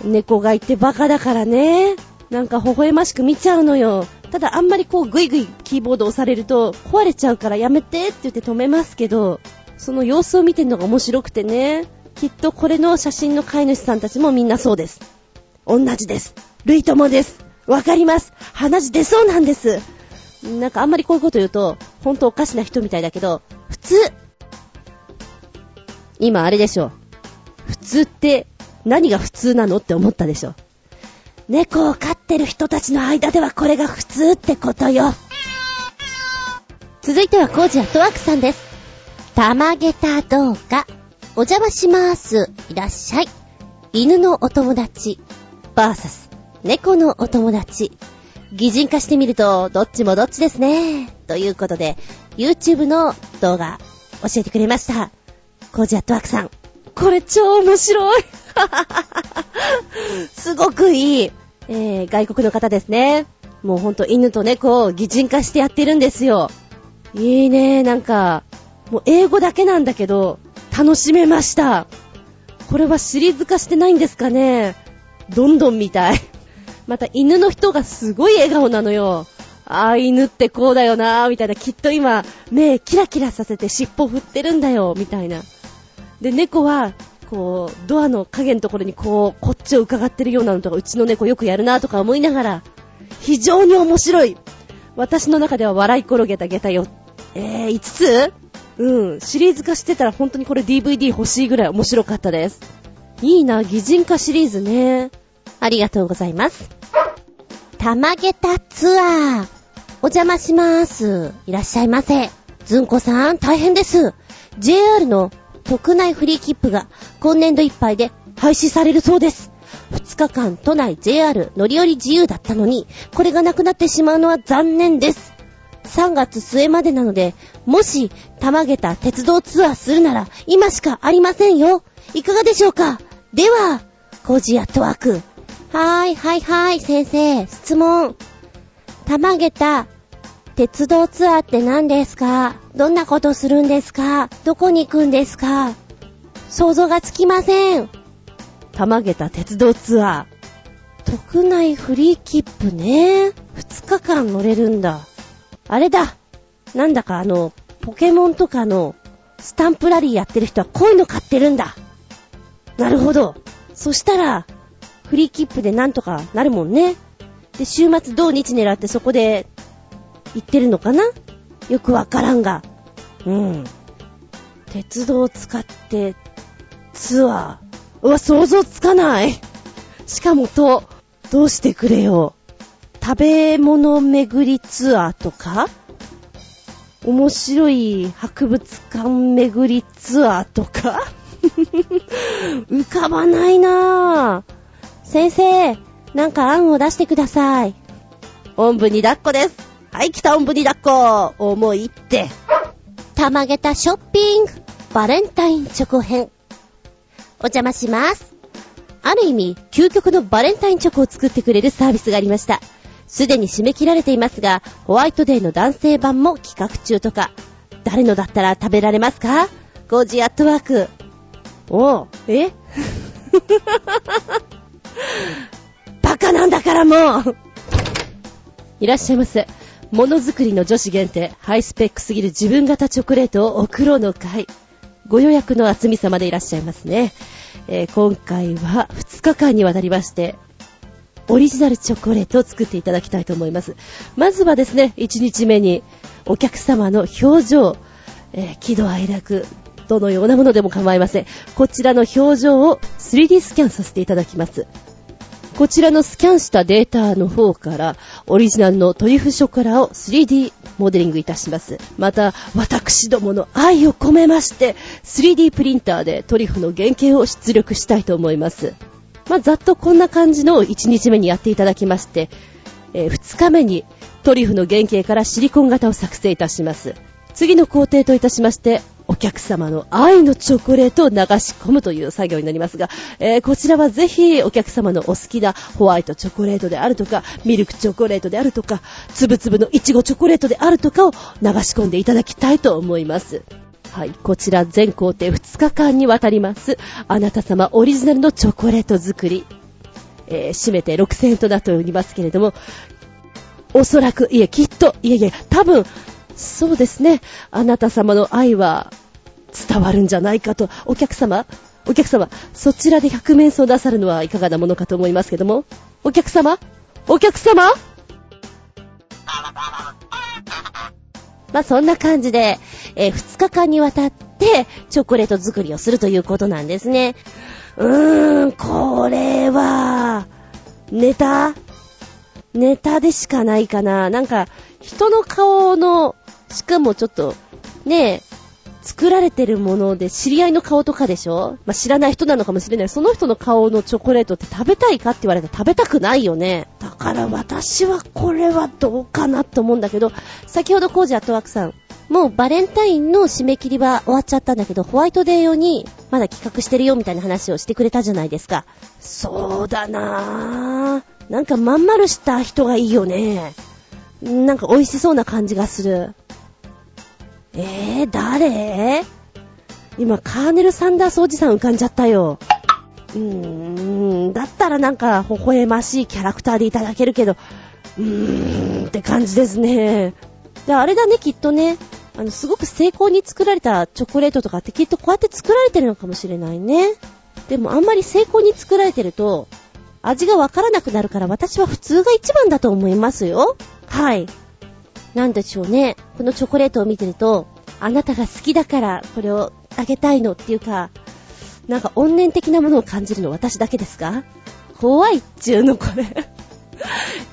猫がいてバカだからね。なんか微笑ましく見ちゃうのよ。ただあんまりこうグイグイキーボード押されると壊れちゃうからやめてって言って止めますけど、その様子を見てるのが面白くてね。きっとこれの写真の飼い主さんたちもみんなそうです。同じです。類友です。わかります。鼻血出そうなんです。なんかあんまりこういうこと言うと、ほんとおかしな人みたいだけど、普通。今あれでしょ。普通って何が普通なのって思ったでしょ。猫を飼ってる人たちの間ではこれが普通ってことよ。続いてはコージアトワークさんです。たまげた動画。お邪魔します。いらっしゃい。犬のお友達。バーサス。猫のお友達。擬人化してみると、どっちもどっちですね。ということで、YouTube の動画、教えてくれました。コージアットワークさん。これ超面白い。すごくいい。えー、外国の方ですね。もうほんと犬と猫を擬人化してやってるんですよ。いいね、なんか、もう英語だけなんだけど、楽しめました。これはシリーズ化してないんですかねどんどんみたい。また犬の人がすごい笑顔なのよ。ああ、犬ってこうだよなーみたいな。きっと今、目キラキラさせて尻尾振ってるんだよ、みたいな。で、猫は、こう、ドアの影のところにこう、こっちを伺ってるようなのとか、うちの猫よくやるなとか思いながら、非常に面白い。私の中では笑い転げた下駄よ。えー、5つ？うん、シリーズ化してたら本当にこれ DVD 欲しいぐらい面白かったです。いいな、擬人化シリーズね。ありがとうございます。たまげたツアー。お邪魔します。いらっしゃいませ。ずんこさん、大変です。JR の特内フリー切符が今年度いっぱいで廃止されるそうです。2日間都内 JR 乗り降り自由だったのに、これがなくなってしまうのは残念です。3月末までなので、もし、たまげた鉄道ツアーするなら、今しかありませんよ。いかがでしょうか？では、コージアットワーク。はーい、はいはい、先生、質問。たまげた、鉄道ツアーって何ですか？どんなことするんですか？どこに行くんですか？想像がつきません。たまげた鉄道ツアー。特内フリー切符ね。2日間乗れるんだ。あれだ。なんだかあの、ポケモンとかのスタンプラリーやってる人はこういうの買ってるんだ。なるほど。そしたら、フリー切符でなんとかなるもんね。で、週末土日狙ってそこで行ってるのかな？よくわからんが。うん。鉄道を使ってツアー。うわ、想像つかない。しかもと、どうしてくれよ。食べ物巡りツアーとか面白い博物館巡りツアーとか 浮かばないなぁ。先生、なんか案を出してください。おんぶに抱っこです。はい、来たおんぶに抱っこ。思いって。たまげたショッピング。バレンタインチョコ編。お邪魔します。ある意味、究極のバレンタインチョコを作ってくれるサービスがありました。すでに締め切られていますが、ホワイトデーの男性版も企画中とか。誰のだったら食べられますか？コージーアットワーク。おう、え？バカなんだからもういらっしゃいませ。ものづくりの女子限定、ハイスペックすぎる自分型チョコレートを送ろうの会。ご予約の厚み様でいらっしゃいますね。えー、今回は2日間にわたりまして、オリジナルチョコレートを作っていただきたいと思います。まずはですね、1日目にお客様の表情、えー、喜怒哀楽、どのようなものでも構いません。こちらの表情を 3D スキャンさせていただきます。こちらのスキャンしたデータの方から、オリジナルのトリュフショコラを 3D モデリングいたします。また、私どもの愛を込めまして、3D プリンターでトリュフの原型を出力したいと思います。まあ、ざっとこんな感じの1日目にやっていただきまして、えー、2日目にトリュフの原型からシリコン型を作成いたします。次の工程といたしまして、お客様の愛のチョコレートを流し込むという作業になりますが、えー、こちらはぜひお客様のお好きなホワイトチョコレートであるとか、ミルクチョコレートであるとか、つぶつぶのいちごチョコレートであるとかを流し込んでいただきたいと思います。はい、こちら全工程2日間にわたります。あなた様オリジナルのチョコレート作り。えー、締めて6000円となっておりますけれども、おそらく、いえ、きっと、いえいえ、多分、そうですね。あなた様の愛は伝わるんじゃないかと、お客様、お客様、そちらで百面相なさるのはいかがなものかと思いますけども、お客様お客様まあ、そんな感じで、えー、2日間にわたって、チョコレート作りをするということなんですね。うーん、これは、ネタ？ネタでしかないかな。なんか、人の顔のしかもちょっと、ねえ、作られてるもので知り合いの顔とかでしょ？まあ、知らない人なのかもしれない。その人の顔のチョコレートって食べたいかって言われたら食べたくないよね。だから私はこれはどうかなと思うんだけど、先ほどコージアットワークさん、もうバレンタインの締め切りは終わっちゃったんだけど、ホワイトデー用にまだ企画してるよみたいな話をしてくれたじゃないですか。そうだなぁ。なんかまん丸した人がいいよね。なんか美味しそうな感じがする。えー、誰？今、カーネル・サンダースおじさん浮かんじゃったよ。うーん、だったらなんか、微笑ましいキャラクターでいただけるけど、うーん、って感じですね。で、あれだね、きっとね。あの、すごく成功に作られたチョコレートとかってきっとこうやって作られてるのかもしれないね。でもあんまり成功に作られてると、味がわからなくなるから私は普通が一番だと思いますよ。はい。なんでしょうね。このチョコレートを見てると、あなたが好きだからこれをあげたいのっていうか、なんか怨念的なものを感じるの私だけですか？怖いっちゅうのこれ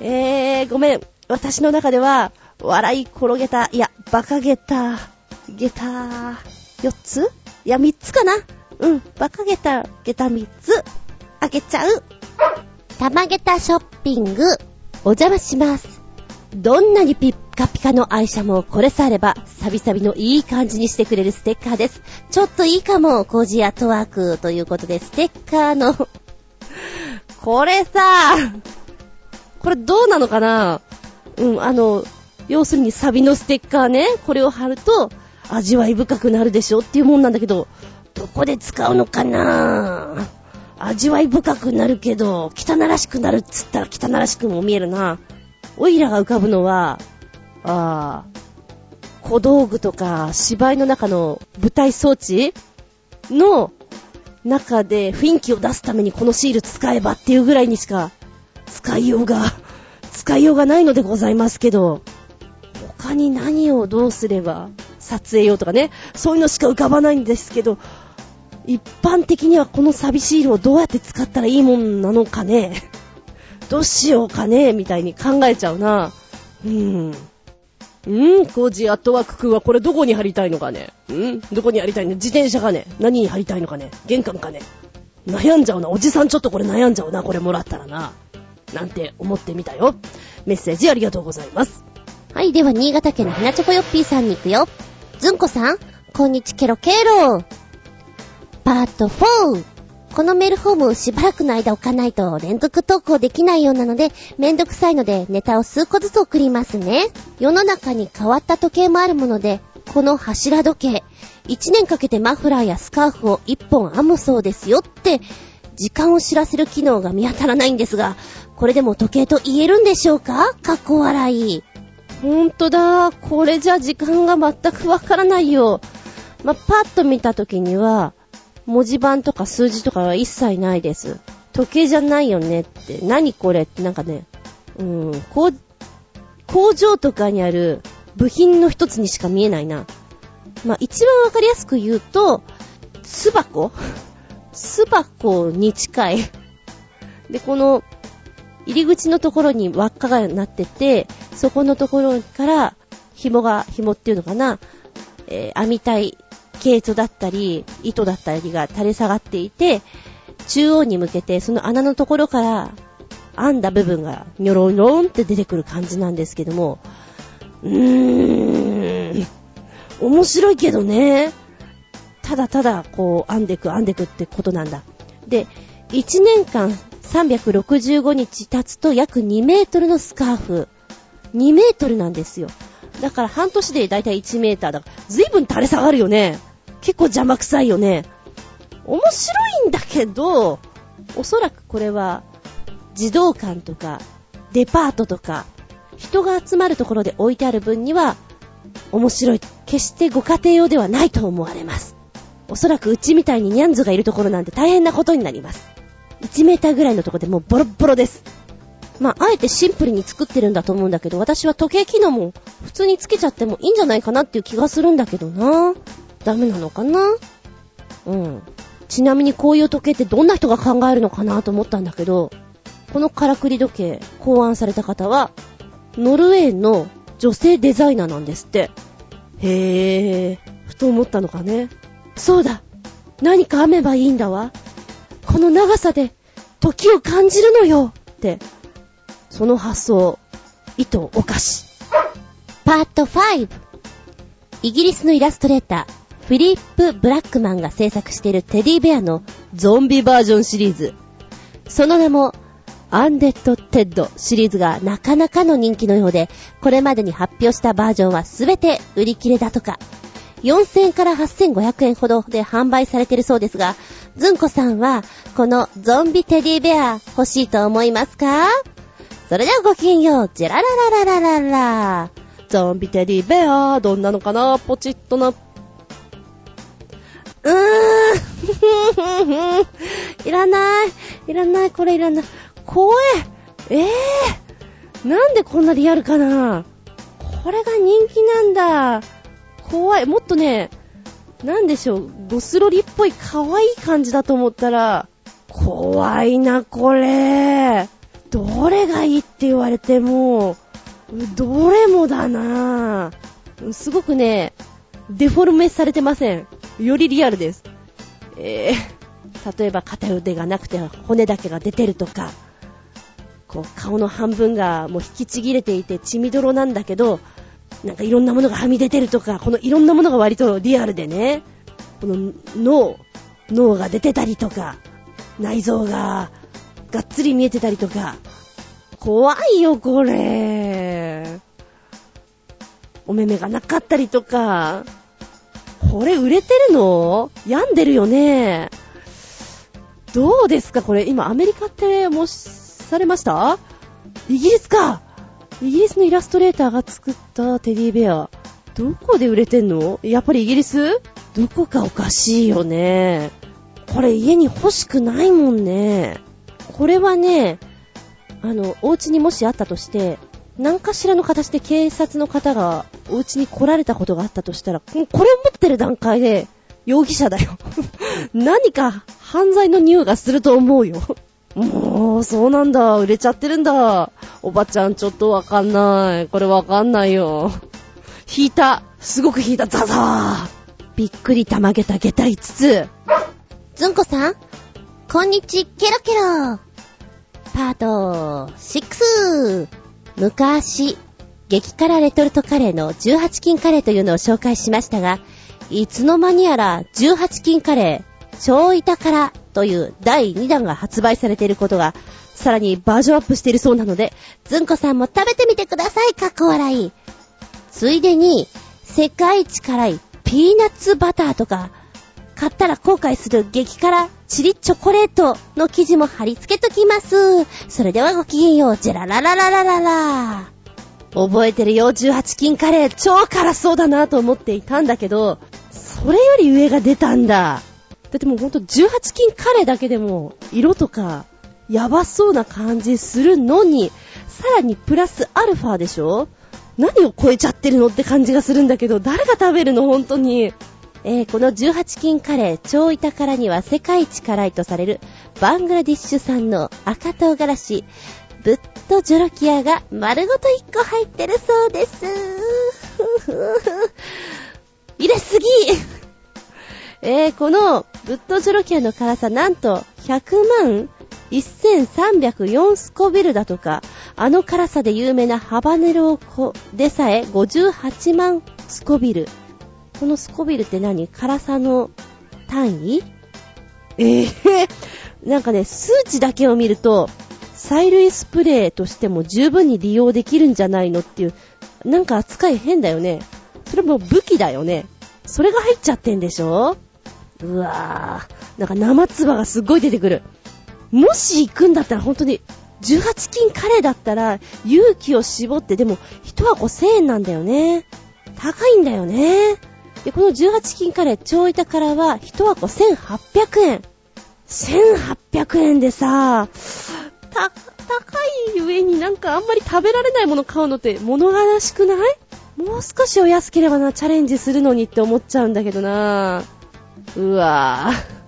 えー、ごめん。私の中では、笑い転げた、いや、馬鹿げた、げた、4つ？いや、3つかな？うん、馬鹿げた、げた3つ、あげちゃう。玉げたショッピング、お邪魔します。どんなにピッカピカの愛車もこれさえあれば、サビサビのいい感じにしてくれるステッカーです。ちょっといいかも、コージアトワークということで、ステッカーの これさ、これどうなのかな？うん、あの、要するにサビのステッカーね、これを貼ると、味わい深くなるでしょっていうもんなんだけど、どこで使うのかな？味わい深くなるけど、汚らしくなるっつったら汚らしくも見えるな。オイラが浮かぶのは、あ小道具とか芝居の中の舞台装置の中で雰囲気を出すためにこのシール使えばっていうぐらいにしか使いようが、使いようがないのでございますけど、他に何をどうすれば撮影用とかね、そういうのしか浮かばないんですけど、一般的にはこのサビシールをどうやって使ったらいいもんなのかね。どうしようかねみたいに考えちゃうな。うん。うん？コージーアットワーク君はこれどこに貼りたいのかね？うん？どこに貼りたいの？自転車かね？何に貼りたいのかね？玄関かね？悩んじゃうな。おじさんちょっとこれ悩んじゃうな。これもらったらな。なんて思ってみたよ。メッセージありがとうございます。はい、では新潟県のひなちょこよっぴーさんに行くよ。ずんこさん、こんにちケロケロ。パート4。このメールフォームしばらくの間置かないと連続投稿できないようなので、めんどくさいのでネタを数個ずつ送りますね。世の中に変わった時計もあるもので、この柱時計、1年かけてマフラーやスカーフを1本編むそうですよって、時間を知らせる機能が見当たらないんですが、これでも時計と言えるんでしょうか？かっこ笑い。ほんとだ。これじゃ時間が全くわからないよ。ま、パッと見た時には、文字盤とか数字とかは一切ないです。時計じゃないよねって、何これってなんかね、うん、こう、工場とかにある部品の一つにしか見えないな。まあ、一番わかりやすく言うと、巣箱 巣箱に近い。で、この、入り口のところに輪っかがなってて、そこのところから、紐が、紐っていうのかな、えー編みたい毛糸だったり、糸だったりが垂れ下がっていて、中央に向けて、その穴のところから、編んだ部分がニョロニョロンって出てくる感じなんですけども、うーん、面白いけどね。ただただ、こう、編んでく編んでくってことなんだ。で、1年間365日経つと約2メートルのスカーフ。2メートルなんですよ。だから半年でだいたい1メーターだから、ずいぶん垂れ下がるよね。結構邪魔くさいよね。面白いんだけど、おそらくこれは、児童館とか、デパートとか、人が集まるところで置いてある分には、面白い。決してご家庭用ではないと思われます。おそらくうちみたいにニャンズがいるところなんて大変なことになります。1メーターぐらいのとこでもうボロボロです。まあ、あえてシンプルに作ってるんだと思うんだけど、私は時計機能も普通につけちゃってもいいんじゃないかなっていう気がするんだけどな。ダメなのかな？うん。ちなみにこういう時計ってどんな人が考えるのかなと思ったんだけど、このからくり時計考案された方は、ノルウェーの女性デザイナーなんですって。へぇー、ふと思ったのかね。そうだ何か編めばいいんだわ。この長さで時を感じるのよって。その発想、糸おかし。パート5イギリスのイラストレーター、フィリップ・ブラックマンが制作しているテディベアのゾンビバージョンシリーズ。その名も、アンデッド・テッドシリーズがなかなかの人気のようで、これまでに発表したバージョンはすべて売り切れだとか。4000から8500円ほどで販売されているそうですが、ずんこさんは、このゾンビテディベア欲しいと思いますか？それではごきげんよう、ジェラララララララ。ゾンビテディベア、どんなのかな？ポチッとな。うーん。いらない。いらない、これいらない。怖え。ええー。なんでこんなリアルかな？これが人気なんだ。怖い。もっとね、なんでしょう、ゴスロリっぽい可愛い感じだと思ったら、怖いな、これ。どれがいいって言われても、どれもだなぁすごくね、デフォルメされてません。よりリアルです。えー、例えば片腕がなくて骨だけが出てるとか、こう顔の半分がもう引きちぎれていて血みどろなんだけど、なんかいろんなものがはみ出てるとか、このいろんなものが割とリアルでね、この脳、脳が出てたりとか、内臓ががっつり見えてたりとか、怖いよ、これ。お目目がなかったりとか、これ売れてるの？病んでるよね？どうですかこれ、今アメリカってもしされました？イギリスかイギリスのイラストレーターが作ったテディベア。どこで売れてんの？やっぱりイギリス？どこかおかしいよね。これ家に欲しくないもんね。これはね、あの、お家にもしあったとして、何かしらの形で警察の方がお家に来られたことがあったとしたら、これを持ってる段階で容疑者だよ。何か犯罪の匂いがすると思うよ。もう、そうなんだ。売れちゃってるんだ。おばちゃんちょっとわかんない。これわかんないよ。引いた。すごく引いた。ザザー。びっくりたまげた下駄5つ。ずんこさんこんにち、ケロケロパート6昔、激辛レトルトカレーの18金カレーというのを紹介しましたが、いつの間にやら18金カレー、超板辛という第2弾が発売されていることが、さらにバージョンアップしているそうなので、ずんこさんも食べてみてください、かっこ笑い。ついでに、世界一辛いピーナッツバターとか、買ったら後悔する激辛チリチョコレートの記事も貼り付けときます。それではごきげんよう、ジェラララララララ。覚えてるよ、18金カレー。超辛そうだなと思っていたんだけど、そそれより上が出たんだ。だってもうほんと18金カレーだけでも、色とか、やばそうな感じするのに、さらにプラスアルファでしょ？何を超えちゃってるのって感じがするんだけど、誰が食べるの？本当に。えー、この18金カレー、超板からには世界一辛いとされるバングラディッシュ産の赤唐辛子、ぶっとジョロキアが丸ごと1個入ってるそうです。入れすぎ えー、このぶっとジョロキアの辛さなんと100万1304スコビルだとか、あの辛さで有名なハバネロでさえ58万スコビル。このスコビルって何？辛さの単位？ええー、なんかね、数値だけを見ると、催涙スプレーとしても十分に利用できるんじゃないのっていう、なんか扱い変だよね。それも武器だよね。それが入っちゃってんでしょ？うわぁ。なんか生唾がすっごい出てくる。もし行くんだったら本当に、18金カレーだったら勇気を絞って、でも1箱1000円なんだよね。高いんだよね。で、この18金カレー、超板からは1箱1800円。1800円でさ、た、高い上になんかあんまり食べられないもの買うのって物悲しくない？もう少しお安ければな、チャレンジするのにって思っちゃうんだけどなうわぁ。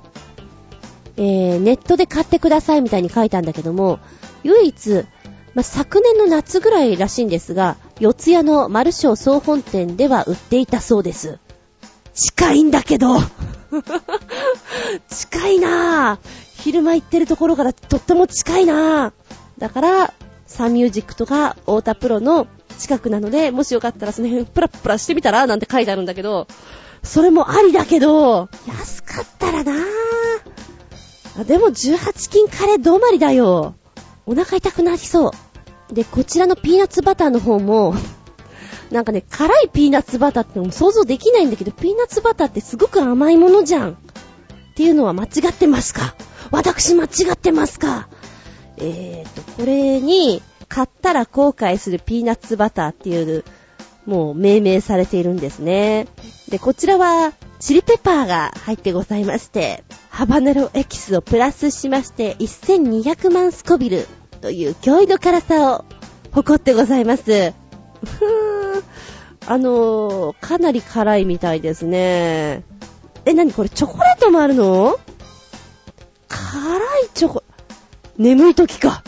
えー、ネットで買ってくださいみたいに書いたんだけども、唯一、まあ、昨年の夏ぐらいらしいんですが、四谷のマルショー総本店では売っていたそうです。近いんだけど 近いなぁ。昼間行ってるところからとっても近いなぁ。だから、サンミュージックとか、オータプロの近くなので、もしよかったらその辺プラプラしてみたらなんて書いてあるんだけど、それもありだけど、安かったらなぁ。あ、でも18金カレー止まりだよ。お腹痛くなりそう。で、こちらのピーナッツバターの方もなんかね、辛いピーナッツバターってのも想像できないんだけど、ピーナッツバターってすごく甘いものじゃん。っていうのは間違ってますか？私間違ってますか？えーと、これに、買ったら後悔するピーナッツバターっていう、もう命名されているんですね。で、こちらは、チリペッパーが入ってございまして、ハバネロエキスをプラスしまして、1200万スコビルという驚異の辛さを誇ってございます。ふーあのー、かなり辛いみたいですね。え、なにこれチョコレートもあるの？辛いチョコ、眠い時か。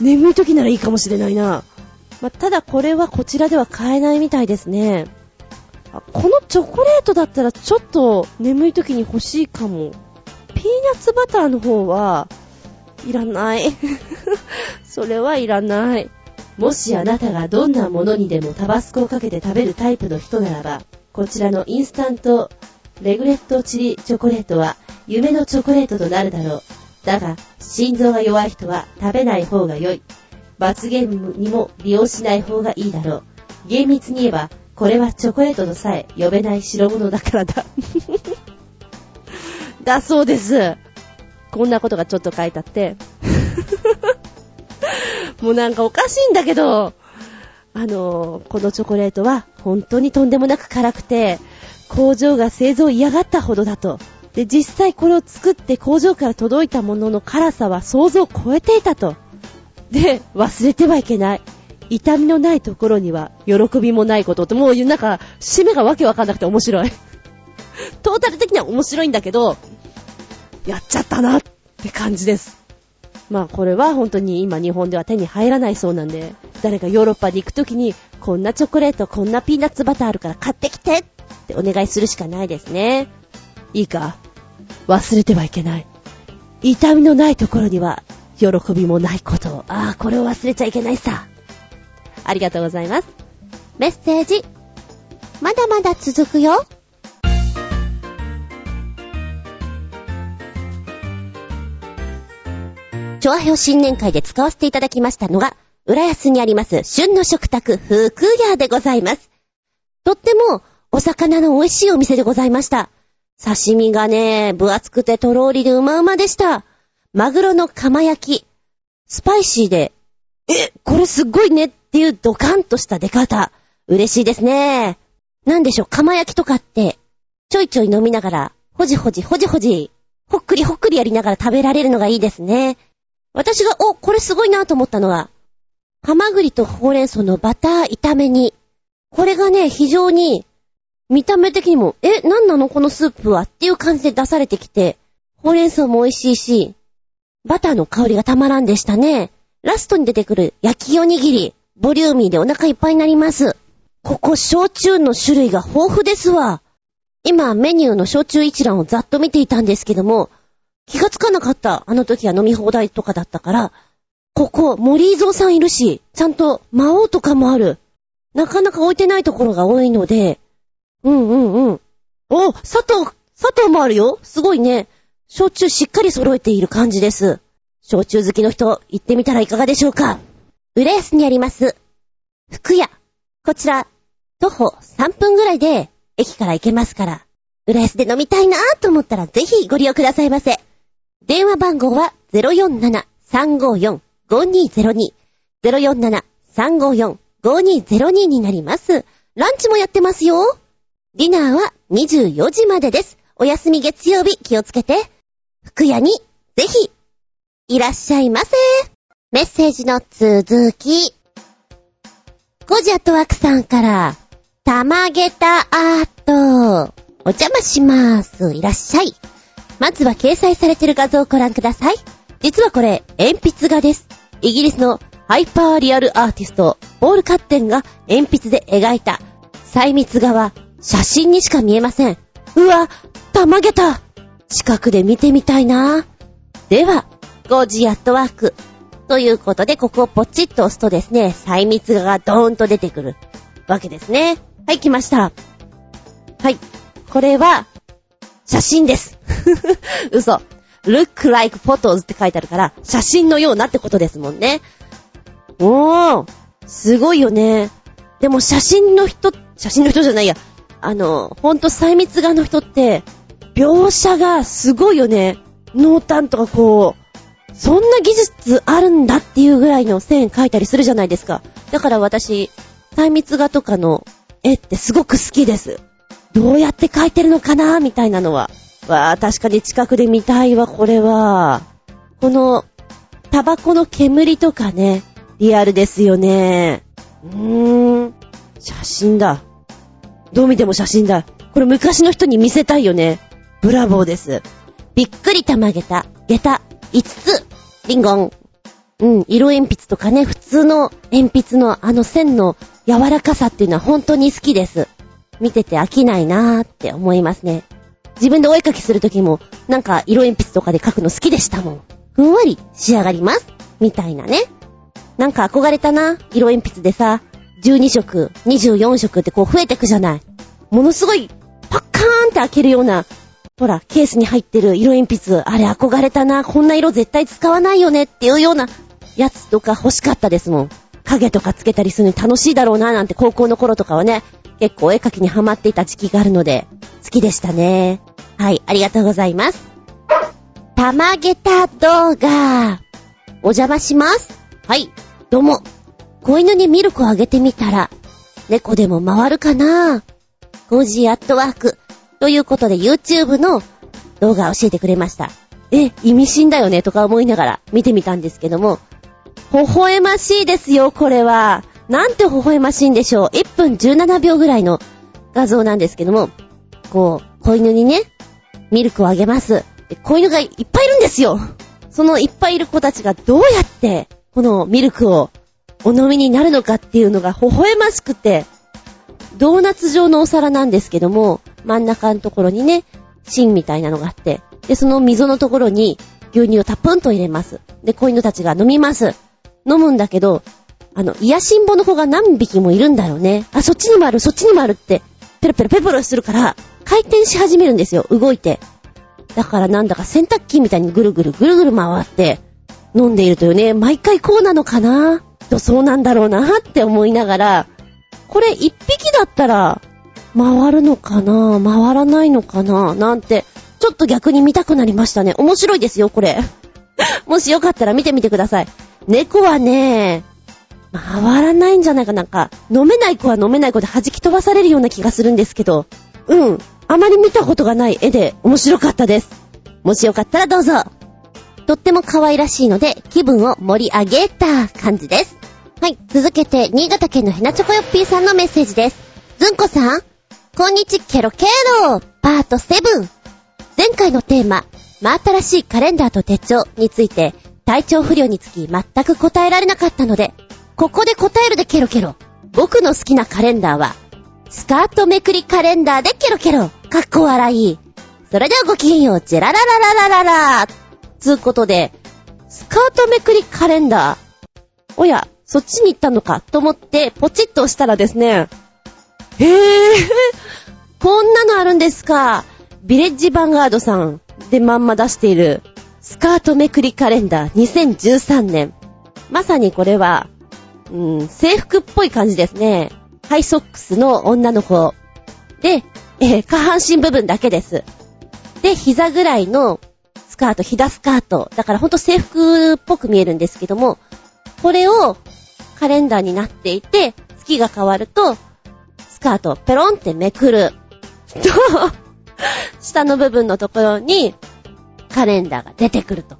眠い時ならいいかもしれないな。ま、ただこれはこちらでは買えないみたいですね。このチョコレートだったらちょっと眠い時に欲しいかも。ピーナッツバターの方は、いらない。それはいらない。もしあなたがどんなものにでもタバスコをかけて食べるタイプの人ならば、こちらのインスタントレグレットチリチョコレートは夢のチョコレートとなるだろう。だが、心臓が弱い人は食べない方が良い。罰ゲームにも利用しない方がいいだろう。厳密に言えば、これはチョコレートとさえ呼べない代物だからだ。だそうです。こんなことがちょっと書いてあって。もうなんかおかしいんだけど、あの、このチョコレートは本当にとんでもなく辛くて、工場が製造嫌がったほどだと。で、実際これを作って工場から届いたものの辛さは想像を超えていたと。で、忘れてはいけない。痛みのないところには喜びもないことって、もうなんか、締めがわけわかんなくて面白い。トータル的には面白いんだけど、やっちゃったなって感じです。まあこれは本当に今日本では手に入らないそうなんで、誰かヨーロッパに行くときに、こんなチョコレート、こんなピーナッツバターあるから買ってきてってお願いするしかないですね。いいか忘れてはいけない。痛みのないところには、喜びもないことを。ああ、これを忘れちゃいけないさ。ありがとうございます。メッセージ、まだまだ続くよ。チョアヘオ新年会で使わせていただきましたのが、浦安にあります旬の食卓福屋でございます。とってもお魚の美味しいお店でございました。刺身がね、分厚くてとろーりでうまうまでした。マグロの釜焼き。スパイシーで、え、これすっごいねっていうドカンとした出方。嬉しいですね。なんでしょう、釜焼きとかって、ちょいちょい飲みながら、ほじほじほじほじ、ほっくりほっくりやりながら食べられるのがいいですね。私が、お、これすごいなと思ったのは、ハマグリとほうれん草のバター炒め煮。これがね、非常に、見た目的にも、え、なんなの？このスープはっていう感じで出されてきて、ほうれん草も美味しいし、バターの香りがたまらんでしたね。ラストに出てくる焼きおにぎり、ボリューミーでお腹いっぱいになります。ここ、焼酎の種類が豊富ですわ。今、メニューの焼酎一覧をざっと見ていたんですけども、気がつかなかった。あの時は飲み放題とかだったから、ここ、森蔵さんいるし、ちゃんと魔王とかもある。なかなか置いてないところが多いので、うんうんうん。お、佐藤、佐藤もあるよ。すごいね。焼酎しっかり揃えている感じです。焼酎好きの人、行ってみたらいかがでしょうか。浦安にあります。福屋。こちら、徒歩3分ぐらいで駅から行けますから、浦安で飲みたいなと思ったらぜひご利用くださいませ。電話番号は047-354-5202。047-354-5202になります。ランチもやってますよ。ディナーは24時までです。お休み月曜日気をつけて。福屋にぜひいらっしゃいませ。メッセージの続き。ゴジアトワクさんから、たまげたアート。お邪魔します。いらっしゃい。まずは掲載されている画像をご覧ください。実はこれ、鉛筆画です。イギリスのハイパーリアルアーティスト、ポール・カッテンが鉛筆で描いた細密画は写真にしか見えません。うわ、たまげた近くで見てみたいなでは、ゴジアットワーク。ということで、ここをポチッと押すとですね、細密画がドーンと出てくるわけですね。はい、来ました。はい。これは、写真です。嘘。look like photos って書いてあるから、写真のようなってことですもんね。おー、すごいよね。でも写真の人、写真の人じゃないや。あの、ほんと細密画の人って、描写がすごいよね。濃淡とかこう、そんな技術あるんだっていうぐらいの線描いたりするじゃないですか。だから私、細密画とかの絵ってすごく好きです。どうやって描いてるのかなみたいなのは。わあ、確かに近くで見たいわ、これは。この、タバコの煙とかね、リアルですよね。うーん。写真だ。どう見ても写真だ。これ昔の人に見せたいよね。ブラボーです。びっくりたまげた、下駄、5つ、リンゴン。うん、色鉛筆とかね、普通の鉛筆のあの線の柔らかさっていうのは本当に好きです。見てて飽きないなーって思いますね。自分でお絵描きするときも、なんか色鉛筆とかで描くの好きでしたもん。ふんわり仕上がります。みたいなね。なんか憧れたな。色鉛筆でさ、12色、24色ってこう増えてくじゃない。ものすごい、パッカーンって開けるような、ほら、ケースに入ってる色鉛筆、あれ憧れたな。こんな色絶対使わないよねっていうようなやつとか欲しかったですもん。影とかつけたりするのに楽しいだろうななんて高校の頃とかはね、結構絵描きにハマっていた時期があるので、好きでしたね。はい、ありがとうございます。たまげた動画。お邪魔します。はい、どうも。子犬にミルクをあげてみたら、猫でも回るかなゴジアットワーク。ということで YouTube の動画を教えてくれました。え、意味深だよねとか思いながら見てみたんですけども、微笑ましいですよ、これは。なんて微笑ましいんでしょう。1分17秒ぐらいの画像なんですけども、こう、子犬にね、ミルクをあげます。子犬がいっぱいいるんですよ。そのいっぱいいる子たちがどうやって、このミルクをお飲みになるのかっていうのが微笑ましくて、ドーナツ状のお皿なんですけども、真ん中のところにね、芯みたいなのがあって、で、その溝のところに牛乳をたっぷんと入れます。で、子犬たちが飲みます。飲むんだけど、あの、癒しんぼの子が何匹もいるんだろうね。あ、そっちにもある、そっちにもあるって、ペロペロペロペロするから、回転し始めるんですよ、動いて。だからなんだか洗濯機みたいにぐるぐるぐるぐる回って、飲んでいるとよね、毎回こうなのかなとそうなんだろうなって思いながら、これ一匹だったら、回るのかな回らないのかななんて、ちょっと逆に見たくなりましたね。面白いですよ、これ。もしよかったら見てみてください。猫はね、回らないんじゃないかなんか、飲めない子は飲めない子で弾き飛ばされるような気がするんですけど、うん。あまり見たことがない絵で面白かったです。もしよかったらどうぞ。とっても可愛らしいので、気分を盛り上げた感じです。はい。続けて、新潟県のヘナチョコヨッピーさんのメッセージです。ずんこさん、こんにちケロケロパート7。前回のテーマ、真新しいカレンダーと手帳について、体調不良につき全く答えられなかったので、ここで答えるでケロケロ。僕の好きなカレンダーは、スカートめくりカレンダーでケロケロ。かっこ笑い。それではごきげんよう、ジェラララララララつうことで、スカートめくりカレンダー。おや、そっちに行ったのかと思ってポチッと押したらですね、へぇー、こんなのあるんですか。ビレッジヴァンガードさんでまんま出しているスカートめくりカレンダー2013年。まさにこれは、うん、制服っぽい感じですね。ハイソックスの女の子。で、えー、下半身部分だけです。で、膝ぐらいのスカート、ひだスカート。だからほんと制服っぽく見えるんですけども、これをカレンダーになっていて、月が変わると、スカートをペロンってめくる。と、下の部分のところに、カレンダーが出てくると。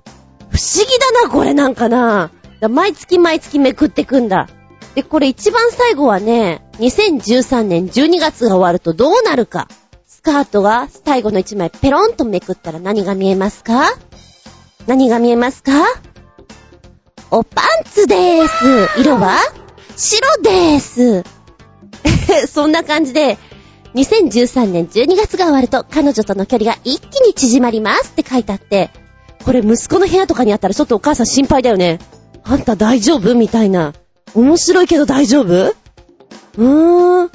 不思議だな、これなんかな。毎月毎月めくってくんだ。で、これ一番最後はね、2013年12月が終わるとどうなるか。スカートが最後の一枚ペロンとめくったら何が見えますか？何が見えますか？おパンツでーす。色は？白でーす。そんな感じで、2013年12月が終わると彼女との距離が一気に縮まりますって書いてあって、これ息子の部屋とかにあったらちょっとお母さん心配だよね。あんた大丈夫？みたいな。面白いけど大丈夫？うーん。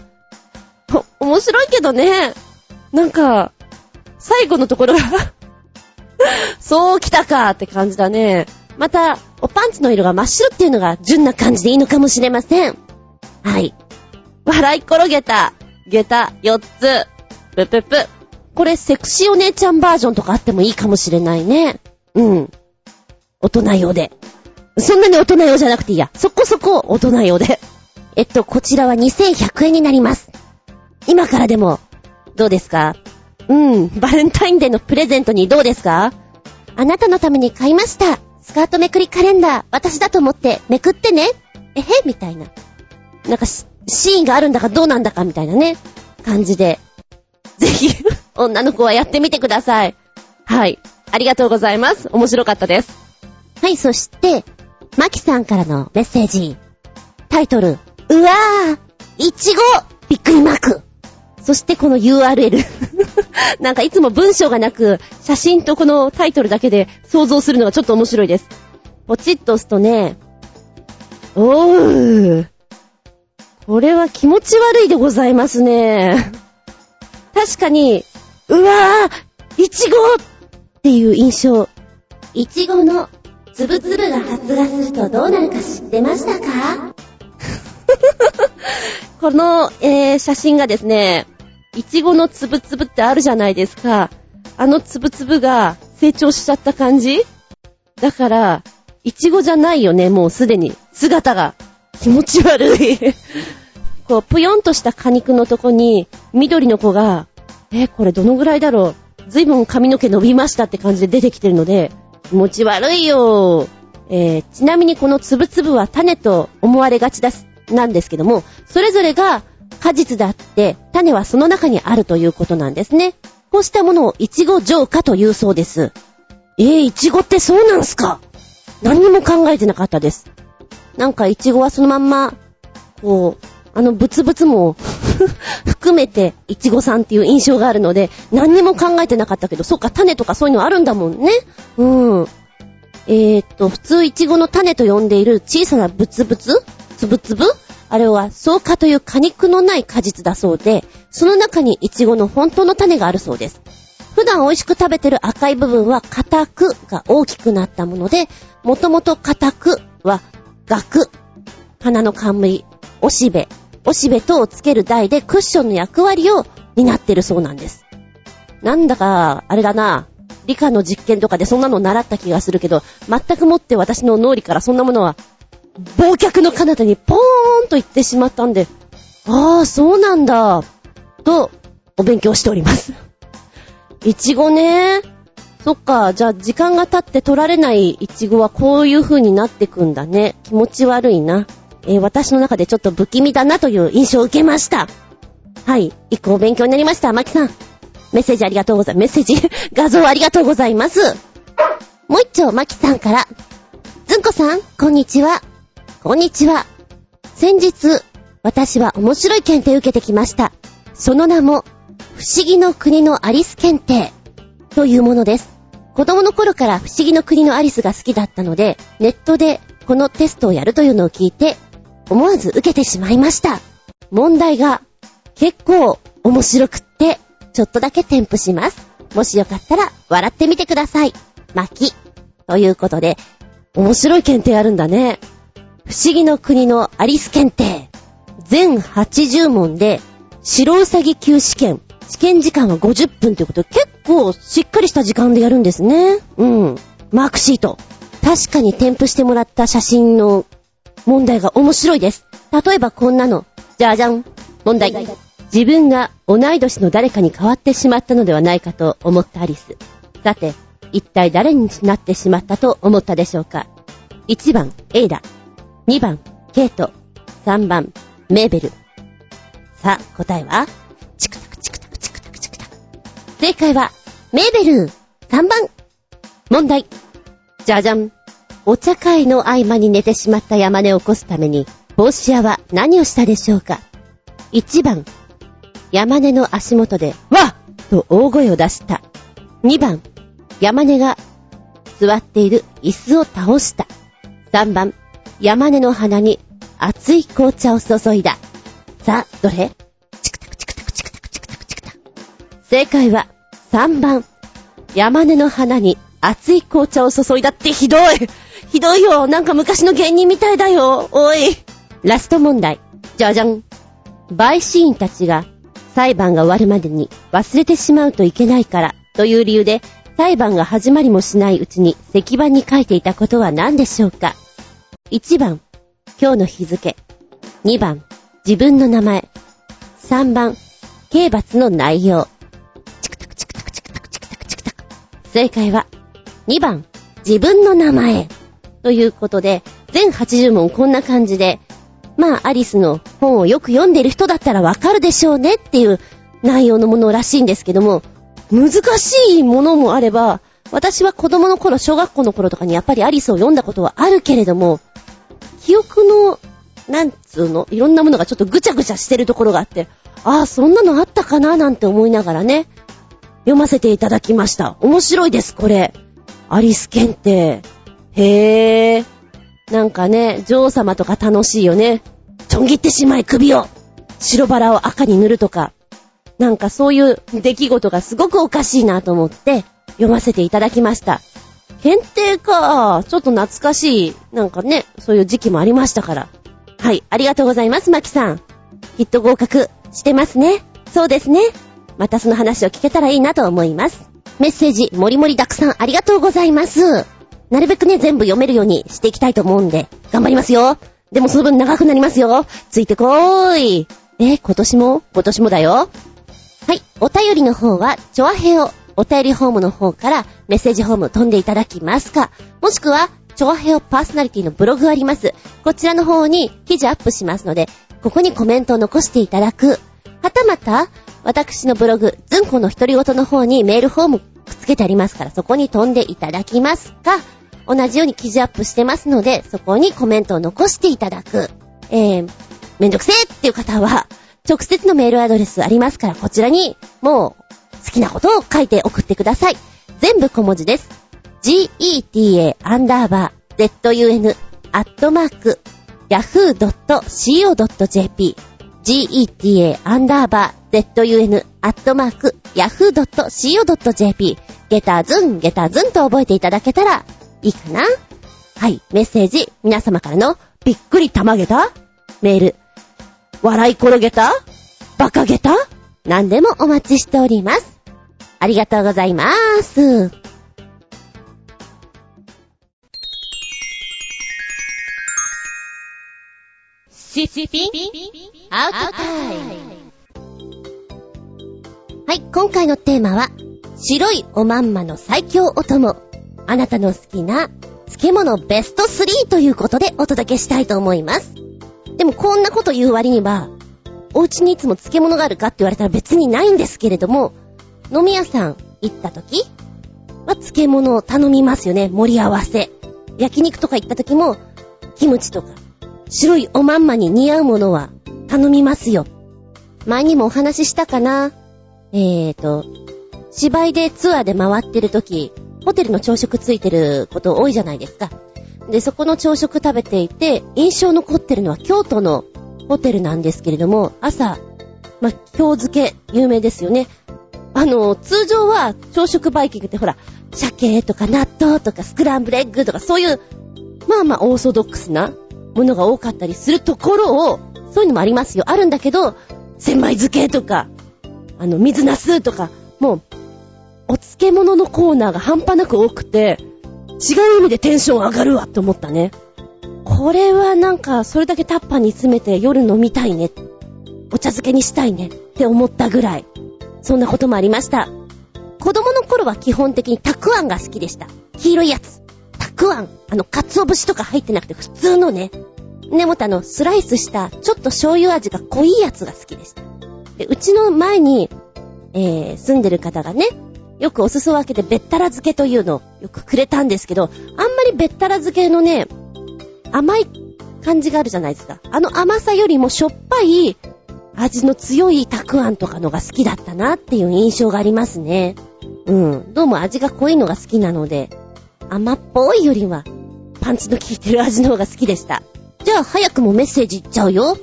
面白いけどね。なんか、最後のところが そう来たかって感じだね。また、おパンツの色が真っ白っていうのが純な感じでいいのかもしれません。はい。笑い転げた、下駄4つ。ぷぷぷ。これセクシーお姉ちゃんバージョンとかあってもいいかもしれないね。うん。大人用で。そんなに大人用じゃなくていいや。そこそこ大人用で。えっと、こちらは2100円になります。今からでも、どうですか？うん、バレンタインデーのプレゼントにどうですか？あなたのために買いました。スカートめくりカレンダー、私だと思ってめくってね。えへ？みたいな。なんかシーンがあるんだかどうなんだかみたいなね、感じで。ぜひ、女の子はやってみてください。はい。ありがとうございます。面白かったです。はい、そして、マキさんからのメッセージ。タイトル、うわー、いちごびっくりマーク。そしてこの URL なんかいつも文章がなく、写真とこのタイトルだけで想像するのがちょっと面白いです。ポチッと押すとね、おー。これは気持ち悪いでございますね。確かに、うわー、いちごっていう印象。いちごのつぶつぶが発芽するとどうなるか知ってましたか？この、えー、写真がですね、いちごのつぶつぶってあるじゃないですか。あのつぶつぶが成長しちゃった感じ？だから、いちごじゃないよね、もうすでに。姿が。気持ち悪い こう、ぷよんとした果肉のとこに、緑の子が、え、これどのぐらいだろう？ずいぶん髪の毛伸びましたって感じで出てきてるので、持ち悪いよ。えー、ちなみにこのつぶつぶは種と思われがちだす、なんですけども、それぞれが果実であって、種はその中にあるということなんですね。こうしたものをイチゴ浄化というそうです。えー、イチゴってそうなんすか？何にも考えてなかったです。なんかイチゴはそのまんま、こう、あのブツブツも 含めて、イチゴさんっていう印象があるので、何にも考えてなかったけど、そっか、種とかそういうのあるんだもんね。うん。えー、っと、普通イチゴの種と呼んでいる小さなブツブツ？つぶつぶ？あれは、草加という果肉のない果実だそうで、その中にイチゴの本当の種があるそうです。普段美味しく食べてる赤い部分は硬くが大きくなったもので、もともと硬くは額、花の冠、おしべ、おしべ等をつける台でクッションの役割を担ってるそうなんです。なんだか、あれだな、理科の実験とかでそんなの習った気がするけど、全くもって私の脳裏からそんなものは、忘却の彼方にポーンと行ってしまったんで、ああ、そうなんだ、と、お勉強しております。いちごね。そっか、じゃあ時間が経って取られないいちごはこういう風になってくんだね。気持ち悪いな。えー、私の中でちょっと不気味だなという印象を受けました。はい。一個勉強になりました。マキさん。メッセージありがとうございます。メッセージ、画像ありがとうございます。もう一丁、マキさんから。ずんこさん、こんにちは。こんにちは。先日、私は面白い検定を受けてきました。その名も、不思議の国のアリス検定というものです。子供の頃から不思議の国のアリスが好きだったので、ネットでこのテストをやるというのを聞いて、思わず受けてしまいました。問題が結構面白くって、ちょっとだけ添付します。もしよかったら笑ってみてください。巻き。ということで、面白い検定あるんだね。不思議の国のアリス検定。全80問で、白うさぎ級試験。試験時間は50分ということで、結構しっかりした時間でやるんですね。うん。マークシート。確かに添付してもらった写真の問題が面白いです。例えばこんなの。じゃじゃん。問題。自分が同い年の誰かに変わってしまったのではないかと思ったアリス。さて、一体誰になってしまったと思ったでしょうか ?1 番、エイダ。2番、ケイト。3番、メーベル。さあ、答えは？チクタクチクタクチクタクチクタク。正解は、メーベル。3番。問題。じゃじゃん。お茶会の合間に寝てしまった山根を起こすために、帽子屋は何をしたでしょうか ?1 番。山根の足元で、わっと大声を出した。2番。山根が座っている椅子を倒した。3番。山根の鼻に熱い紅茶を注いだ。さあ、どれ？チクタクチクタクチクタクチクタクチクタク。正解は3番。山根の鼻に熱い紅茶を注いだってひどい。ひどいよ。なんか昔の芸人みたいだよ。おい。ラスト問題。じゃじゃん。陪審員たちが裁判が終わるまでに忘れてしまうといけないからという理由で裁判が始まりもしないうちに石板に書いていたことは何でしょうか ?1 番、今日の日付。2番、自分の名前。3番、刑罰の内容。チクタクチクタクチクタクチクタクチクタク。正解は、2番、自分の名前。ということで、全80問こんな感じで、まあ、アリスの本をよく読んでる人だったらわかるでしょうねっていう内容のものらしいんですけども、難しいものもあれば、私は子供の頃、小学校の頃とかにやっぱりアリスを読んだことはあるけれども、記憶の、なんつうの、いろんなものがちょっとぐちゃぐちゃしてるところがあって、ああ、そんなのあったかななんて思いながらね、読ませていただきました。面白いです、これ。アリス検定。へえ。なんかね、女王様とか楽しいよね。ちょん切ってしまい首を。白バラを赤に塗るとか。なんかそういう出来事がすごくおかしいなと思って読ませていただきました。検定か。ちょっと懐かしい。なんかね、そういう時期もありましたから。はい、ありがとうございます、マキさん。きっと合格してますね。そうですね。またその話を聞けたらいいなと思います。メッセージ、もりもりたくさんありがとうございます。なるべくね、全部読めるようにしていきたいと思うんで、頑張りますよ。でもその分長くなりますよ。ついてこーい。え、今年も？今年もだよ。はい。お便りの方は、チョアヘオ、お便りホームの方からメッセージホーム飛んでいただきますか、もしくは、チョアヘオパーソナリティのブログあります。こちらの方に記事アップしますので、ここにコメントを残していただく。はたまた、私のブログ、ズンコの独り言の方にメールフォームくっつけてありますから、そこに飛んでいただきますか、同じように記事アップしてますので、そこにコメントを残していただく。えー、めんどくせーっていう方は、直接のメールアドレスありますから、こちらに、もう、好きなことを書いて送ってください。全部小文字です。geta アンダーバー zun アットマーク yahoo.co.jp geta アンダーバー zun アットマーク yahoo.co.jp ゲタズン、ゲタズンと覚えていただけたらいいかな？はい、メッセージ、皆様からのびっくりたまげた？メール、笑い転げた？馬鹿げた？何でもお待ちしております。ありがとうございます。シシピン？アウトタイム。はい、今回のテーマは、白いおまんまの最強お供。あなたの好きな漬物ベスト3ということでお届けしたいと思います。でもこんなこと言う割には、お家にいつも漬物があるかって言われたら別にないんですけれども、飲み屋さん行った時は漬物を頼みますよね。盛り合わせ。焼肉とか行った時も、キムチとか、白いおまんまに似合うものは頼みますよ。前にもお話ししたかなえーと、芝居でツアーで回ってる時、ホテルの朝食ついてること多いじゃないですか。で、そこの朝食食べていて、印象残ってるのは京都のホテルなんですけれども、朝、ま今日漬け、有名ですよね。あの、通常は朝食バイキングってほら、鮭とか納豆とかスクランブルエッグとかそういう、まあまあオーソドックスなものが多かったりするところを、そういうのもありますよ。あるんだけど、千枚漬けとか、あの、水ナスとか、もう、お漬物のコーナーが半端なく多くて、違う意味でテンション上がるわって思ったね。これはなんか、それだけタッパーに詰めて夜飲みたいね。お茶漬けにしたいねって思ったぐらい。そんなこともありました。子供の頃は基本的にたくあんが好きでした。黄色いやつ。たくあん。あの、鰹節とか入ってなくて普通のね。根元あの、スライスした、ちょっと醤油味が濃いやつが好きでした。で、うちの前に、えー、住んでる方がね、よくお裾分けでべったら漬けというのをよくくれたんですけど、あんまりべったら漬けのね、甘い感じがあるじゃないですか。あの甘さよりもしょっぱい味の強いたくあんとかのが好きだったなっていう印象がありますね。うん。どうも味が濃いのが好きなので、甘っぽいよりはパンチの効いてる味の方が好きでした。じゃあ早くもメッセージいっちゃうよ。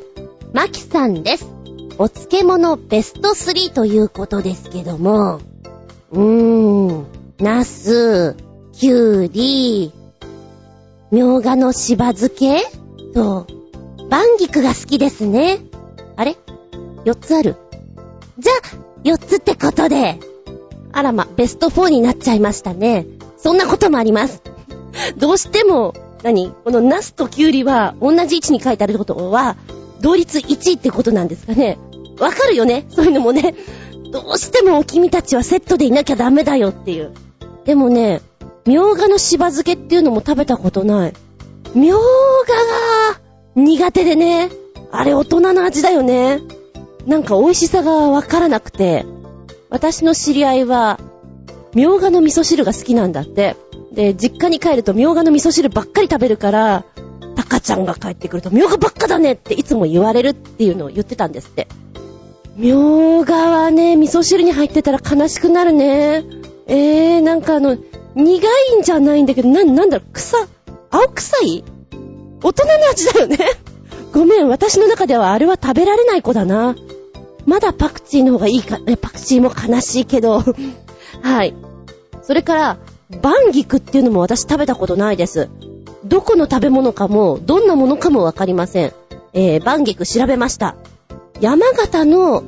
マキさんです。お漬物ベスト3ということですけども、うーん、ナス、キュウリ、みょうがのしば漬け？と、バンギクが好きですね。あれ ?4 つある。じゃあ、4つってことで。あらま、ベスト4になっちゃいましたね。そんなこともあります。どうしても、何？このナスとキュウリは同じ位置に書いてあることは、同率1位ってことなんですかね。わかるよね？そういうのもね。どうしても君たちはセットでいなきゃダメだよっていう。でもね、みょうがのしば漬けっていうのも食べたことない。みょうがが苦手でね。あれ大人の味だよね。なんか美味しさがわからなくて。私の知り合いは、みょうがの味噌汁が好きなんだって。で、実家に帰るとみょうがの味噌汁ばっかり食べるから、タカちゃんが帰ってくるとみょうがばっかだねっていつも言われるっていうのを言ってたんですって。みょうがはね、味噌汁に入ってたら悲しくなるね。えー、なんかあの、苦いんじゃないんだけど、な、なんだろ、草、青臭い？大人の味だよね。ごめん、私の中ではあれは食べられない子だな。まだパクチーの方がいいか、え、パクチーも悲しいけど。はい。それから、バンギクっていうのも私食べたことないです。どこの食べ物かも、どんなものかもわかりません。えー、バンギク調べました。山形の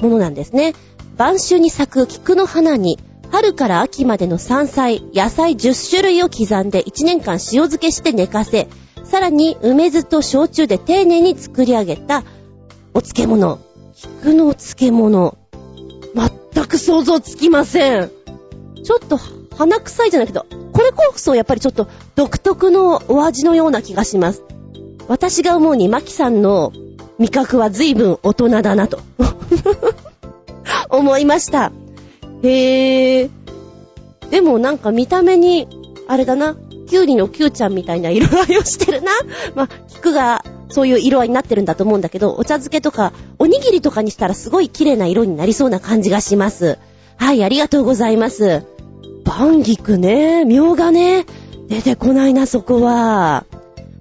ものなんですね。晩秋に咲く菊の花に、春から秋までの山菜、野菜10種類を刻んで1年間塩漬けして寝かせ、さらに梅酢と焼酎で丁寧に作り上げたお漬物。菊のお漬物。全く想像つきません。ちょっと鼻臭いじゃないけど、これこそやっぱりちょっと独特のお味のような気がします。私が思うに、マキさんの味覚は随分大人だなと 思いました。へぇ。でもなんか見た目に、あれだな、キュウリのキュウちゃんみたいな色合いをしてるな。まあ、菊がそういう色合いになってるんだと思うんだけど、お茶漬けとか、おにぎりとかにしたらすごい綺麗な色になりそうな感じがします。はい、ありがとうございます。バンギクね、みょうがね、出てこないな、そこは。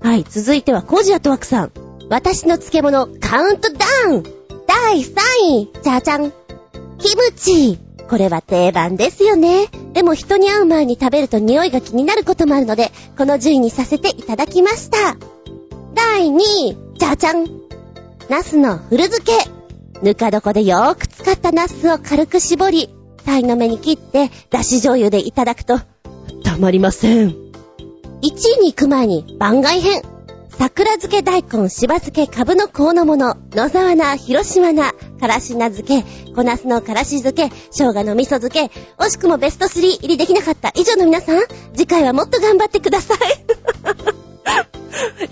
はい、続いては、コージアトワクさん。私の漬物、カウントダウン第3位じゃじゃんキムチこれは定番ですよね。でも人に会う前に食べると匂いが気になることもあるので、この順位にさせていただきました。第2位、じゃじゃんナスの古漬けぬか床でよーく使ったナスを軽く絞り、鯛の目に切って、だし醤油でいただくと、たまりません。1位に行く前に番外編。桜漬け大根、しば漬け、株の香の物、野沢菜、広島菜、からし菜漬け、小ナスのからし漬け、生姜の味噌漬け、惜しくもベスト3入りできなかった以上の皆さん、次回はもっと頑張ってください。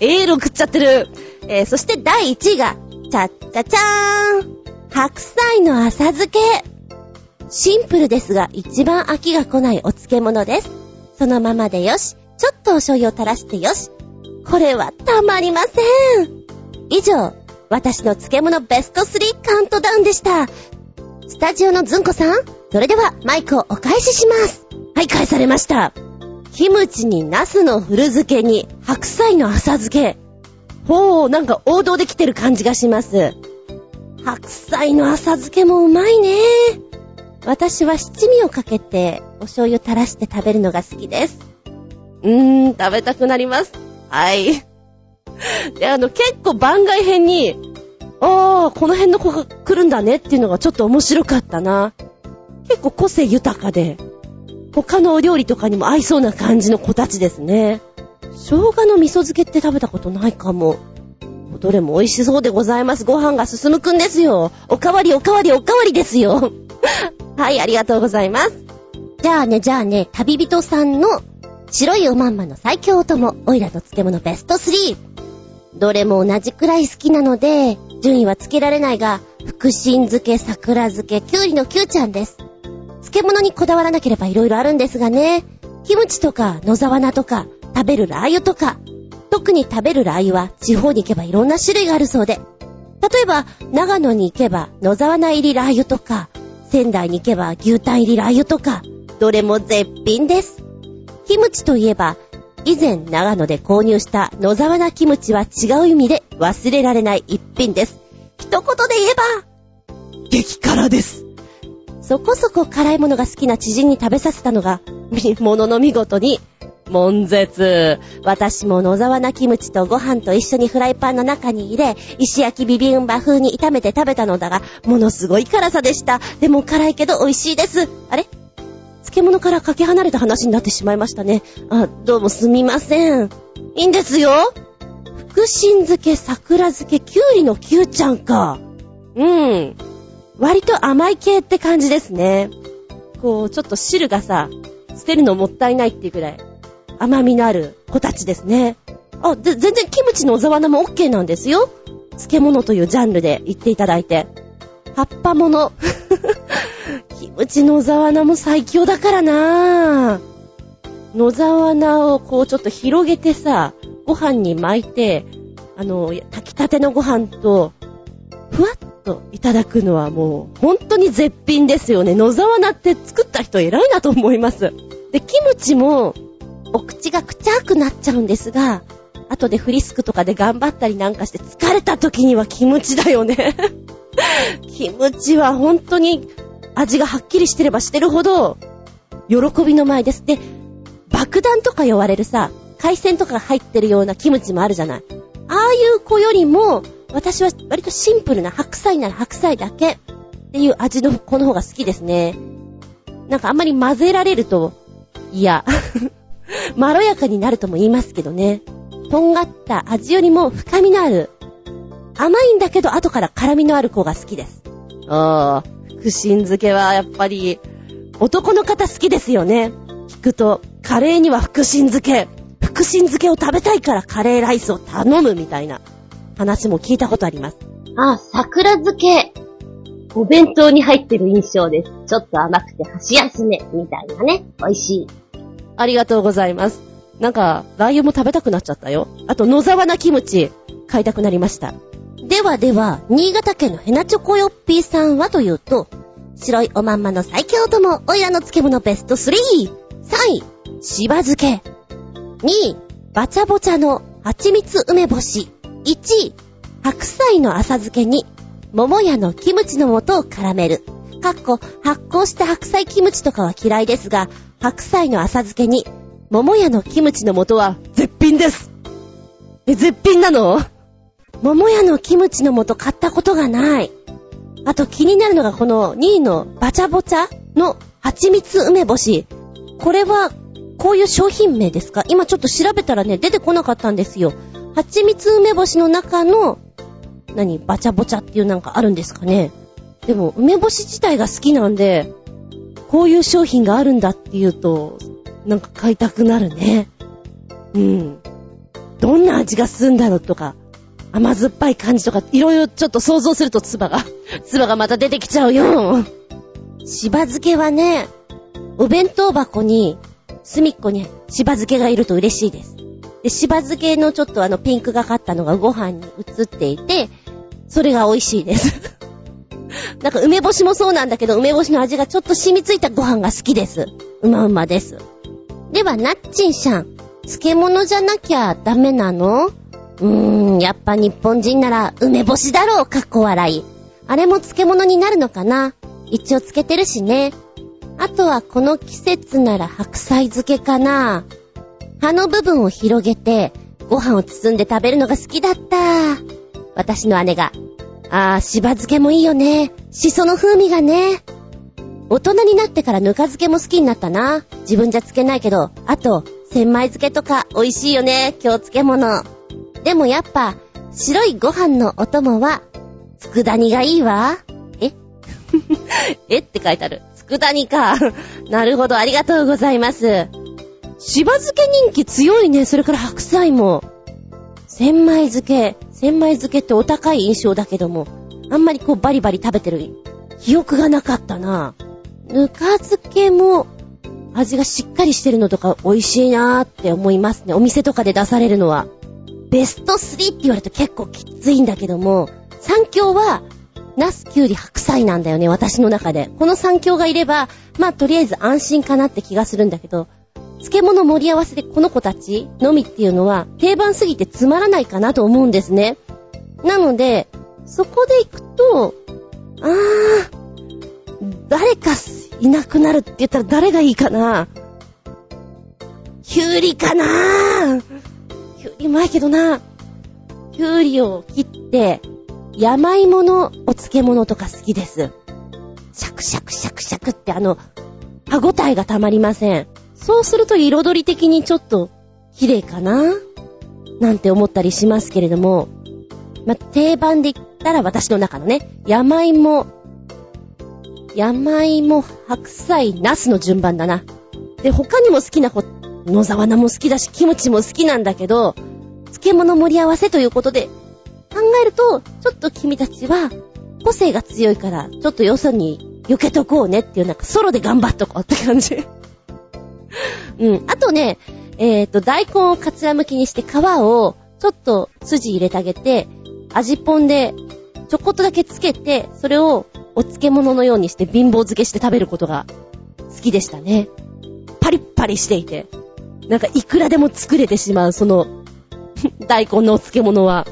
エール送っちゃってる。えー、そして第1位が、ちゃっちゃちゃーん。白菜の浅漬け。シンプルですが、一番飽きが来ないお漬物です。そのままでよし。ちょっとお醤油を垂らしてよし。これはたまりません。以上、私の漬物ベスト3カウントダウンでした。スタジオのずんこさん、それではマイクをお返しします。はい、返されました。キムチにナスの古漬けに白菜の浅漬け。ほう、なんか王道できてる感じがします。白菜の浅漬けもうまいね。私は七味をかけてお醤油垂らして食べるのが好きです。うーん、食べたくなります。はい。で、あの、結構番外編に、ああ、この辺の子が来るんだねっていうのがちょっと面白かったな。結構個性豊かで、他のお料理とかにも合いそうな感じの子たちですね。生姜の味噌漬けって食べたことないかも。どれも美味しそうでございます。ご飯が進むくんですよ。おかわりおかわりおかわりですよ。はい、ありがとうございます。じゃあね、じゃあね、旅人さんの白いおまんまの最強お供、オイラの漬物ベスト3。どれも同じくらい好きなので、順位はつけられないが、福神漬け、桜漬け、きゅうりのきゅうちゃんです。漬物にこだわらなければ色々あるんですがね、キムチとか野沢菜とか、食べるラー油とか、特に食べるラー油は地方に行けばいろんな種類があるそうで、例えば、長野に行けば野沢菜入りラー油とか、仙台に行けば牛タン入りラー油とか、どれも絶品です。キムチといえば、以前長野で購入した野沢菜キムチは違う意味で忘れられない一品です。一言で言えば、激辛です。そこそこ辛いものが好きな知人に食べさせたのが、ものの見事に、悶絶。私も野沢菜キムチとご飯と一緒にフライパンの中に入れ、石焼きビビンバ風に炒めて食べたのだが、ものすごい辛さでした。でも辛いけど美味しいです。あれ？漬物からかけ離れた話になってしまいましたね。あ、どうもすみません。いいんですよ。福神漬け、桜漬け、きゅうりのきゅうちゃんか。うん。割と甘い系って感じですね。こう、ちょっと汁がさ、捨てるのもったいないっていうくらい、甘みのある子たちですね。あ、全然キムチの小沢菜も OK なんですよ。漬物というジャンルで言っていただいて。葉っぱもの。キムチ野沢菜も最強だからなぁ。野沢菜をこうちょっと広げてさ、ご飯に巻いて、あの、炊きたてのご飯と、ふわっといただくのはもう、本当に絶品ですよね。野沢菜って作った人偉いなと思います。で、キムチも、お口がくちゃくなっちゃうんですが、後でフリスクとかで頑張ったりなんかして疲れた時にはキムチだよねキムチは本当に味がはっきりしてればしてるほど、喜びの前です。で、爆弾とか言われるさ、海鮮とかが入ってるようなキムチもあるじゃない。ああいう子よりも、私は割とシンプルな白菜なら白菜だけっていう味の子の方が好きですね。なんかあんまり混ぜられると嫌。まろやかになるとも言いますけどね。とんがった味よりも深みのある。甘いんだけど後から辛みのある子が好きです。ああ、福神漬けはやっぱり、男の方好きですよね。聞くと、カレーには福神漬け。福神漬けを食べたいからカレーライスを頼むみたいな話も聞いたことあります。あ、桜漬け。お弁当に入ってる印象です。ちょっと甘くて箸休めみたいなね。美味しい。ありがとうございます。なんか、ラー油も食べたくなっちゃったよ。あと、野沢菜キムチ、買いたくなりました。ではでは、新潟県のヘナチョコヨッピーさんはというと、白いおまんまの最強友、おいらの漬物ベスト 3! 3位、しば漬け。2位、バチャボチャの蜂蜜梅干し。1位、白菜の浅漬けに、桃屋のキムチの素を絡める。かっこ、発酵した白菜キムチとかは嫌いですが、白菜の浅漬けに、桃屋のキムチの素は絶品です。え、絶品なの？桃屋のキムチの素買ったことがない。あと気になるのがこの2位のバチャボチャの蜂蜜梅干し。これは、こういう商品名ですか？今ちょっと調べたらね、出てこなかったんですよ。蜂蜜梅干しの中の、何、バチャボチャっていうなんかあるんですかね？でも、梅干し自体が好きなんで、こういう商品があるんだっていうと、なんか買いたくなるね。うん。どんな味がするんだろうとか、甘酸っぱい感じとか、いろいろちょっと想像すると唾が、唾がまた出てきちゃうよ。しば漬けはね、お弁当箱に、隅っこにしば漬けがいると嬉しいです。で、しば漬けのちょっとあのピンクがかったのがご飯に映っていて、それが美味しいです。なんか梅干しもそうなんだけど、梅干しの味がちょっと染みついたご飯が好きです。うまうまです。では、ナッチンさん。漬物じゃなきゃダメなの？うーん、やっぱ日本人なら梅干しだろう、かっこ笑い。あれも漬物になるのかな？一応漬けてるしね。あとはこの季節なら白菜漬けかな。葉の部分を広げて、ご飯を包んで食べるのが好きだった。私の姉が。あー、しば漬けもいいよね。しその風味がね。大人になってからぬか漬けも好きになったな。自分じゃ漬けないけど、あと、千枚漬けとか美味しいよね、今日漬物。でもやっぱ、白いご飯のお供は、佃煮がいいわ。え？えって書いてある。佃煮か。なるほど、ありがとうございます。しば漬け人気強いね。それから白菜も。千枚漬け。千枚漬けってお高い印象だけども、あんまりこうバリバリ食べてる記憶がなかったな。ぬか漬けも味がしっかりしてるのとか美味しいなーって思いますね。お店とかで出されるのは。ベスト3って言われると結構きついんだけども、三強は、ナス、キュウリ、白菜なんだよね、私の中で。この三強がいれば、まあとりあえず安心かなって気がするんだけど、漬物盛り合わせでこの子たちのみっていうのは定番すぎてつまらないかなと思うんですね。なので、そこで行くと、あー、誰かいなくなるって言ったら誰がいいかなキュウリかなキュウリうまいけどな。キュウリを切って、山芋のお漬物とか好きです。シャクシャクシャクシャクってあの、歯応えがたまりません。そうすると彩り的にちょっと綺麗かななんて思ったりしますけれども、ま定番で言ったら私の中のね、山芋、山芋、白菜、ナスの順番だな。で、他にも好きな子、野沢菜も好きだし、キムチも好きなんだけど、漬物盛り合わせということで、考えると、ちょっと君たちは、個性が強いから、ちょっとよそに避けとこうねっていう、なんかソロで頑張っとこうって感じ。うん。あとね、えっ、ー、と、大根をかつらむきにして皮をちょっと筋入れてあげて、味ぽんでちょこっとだけつけて、それをお漬物のようにして貧乏漬けして食べることが好きでしたね。パリッパリしていて。なんかいくらでも作れてしまう、その 大根のお漬物は。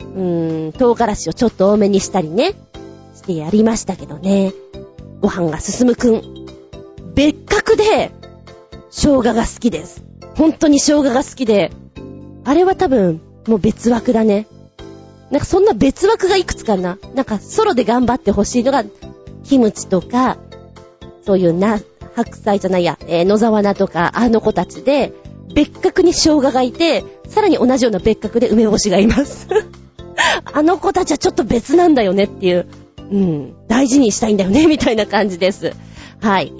うーん、唐辛子をちょっと多めにしたりね、してやりましたけどね。ご飯が進むくん。別格で、生姜が好きです。本当に生姜が好きで、あれは多分、もう別枠だね。なんかそんな別枠がいくつかな。なんかソロで頑張ってほしいのが、キムチとか、そういうな、白菜じゃないや、えー、野沢菜とか、あの子たちで、別格に生姜がいて、さらに同じような別格で梅干しがいます。あの子たちはちょっと別なんだよねっていう、うん、大事にしたいんだよね、みたいな感じです。はい。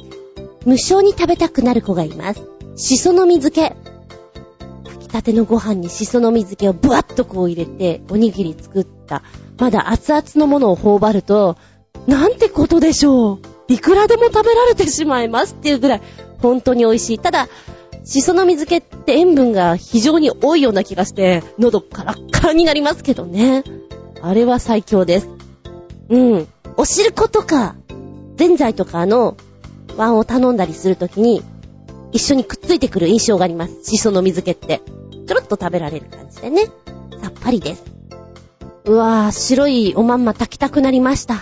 無償に食べたくなる子がいます。しその水漬け。炊きたてのご飯にしその水漬けをブワッとこう入れて、おにぎり作った。まだ熱々のものを頬張ると、なんてことでしょう。いくらでも食べられてしまいますっていうぐらい、本当に美味しい。ただ、しその水漬けって塩分が非常に多いような気がして、喉カラッカラになりますけどね。あれは最強です。うん。お汁粉とか、ぜんざいとかのワンを頼んだりするときに、一緒にくっついてくる印象があります。しその水気って。ちょろっと食べられる感じでね。さっぱりです。うわぁ、白いおまんま炊きたくなりました。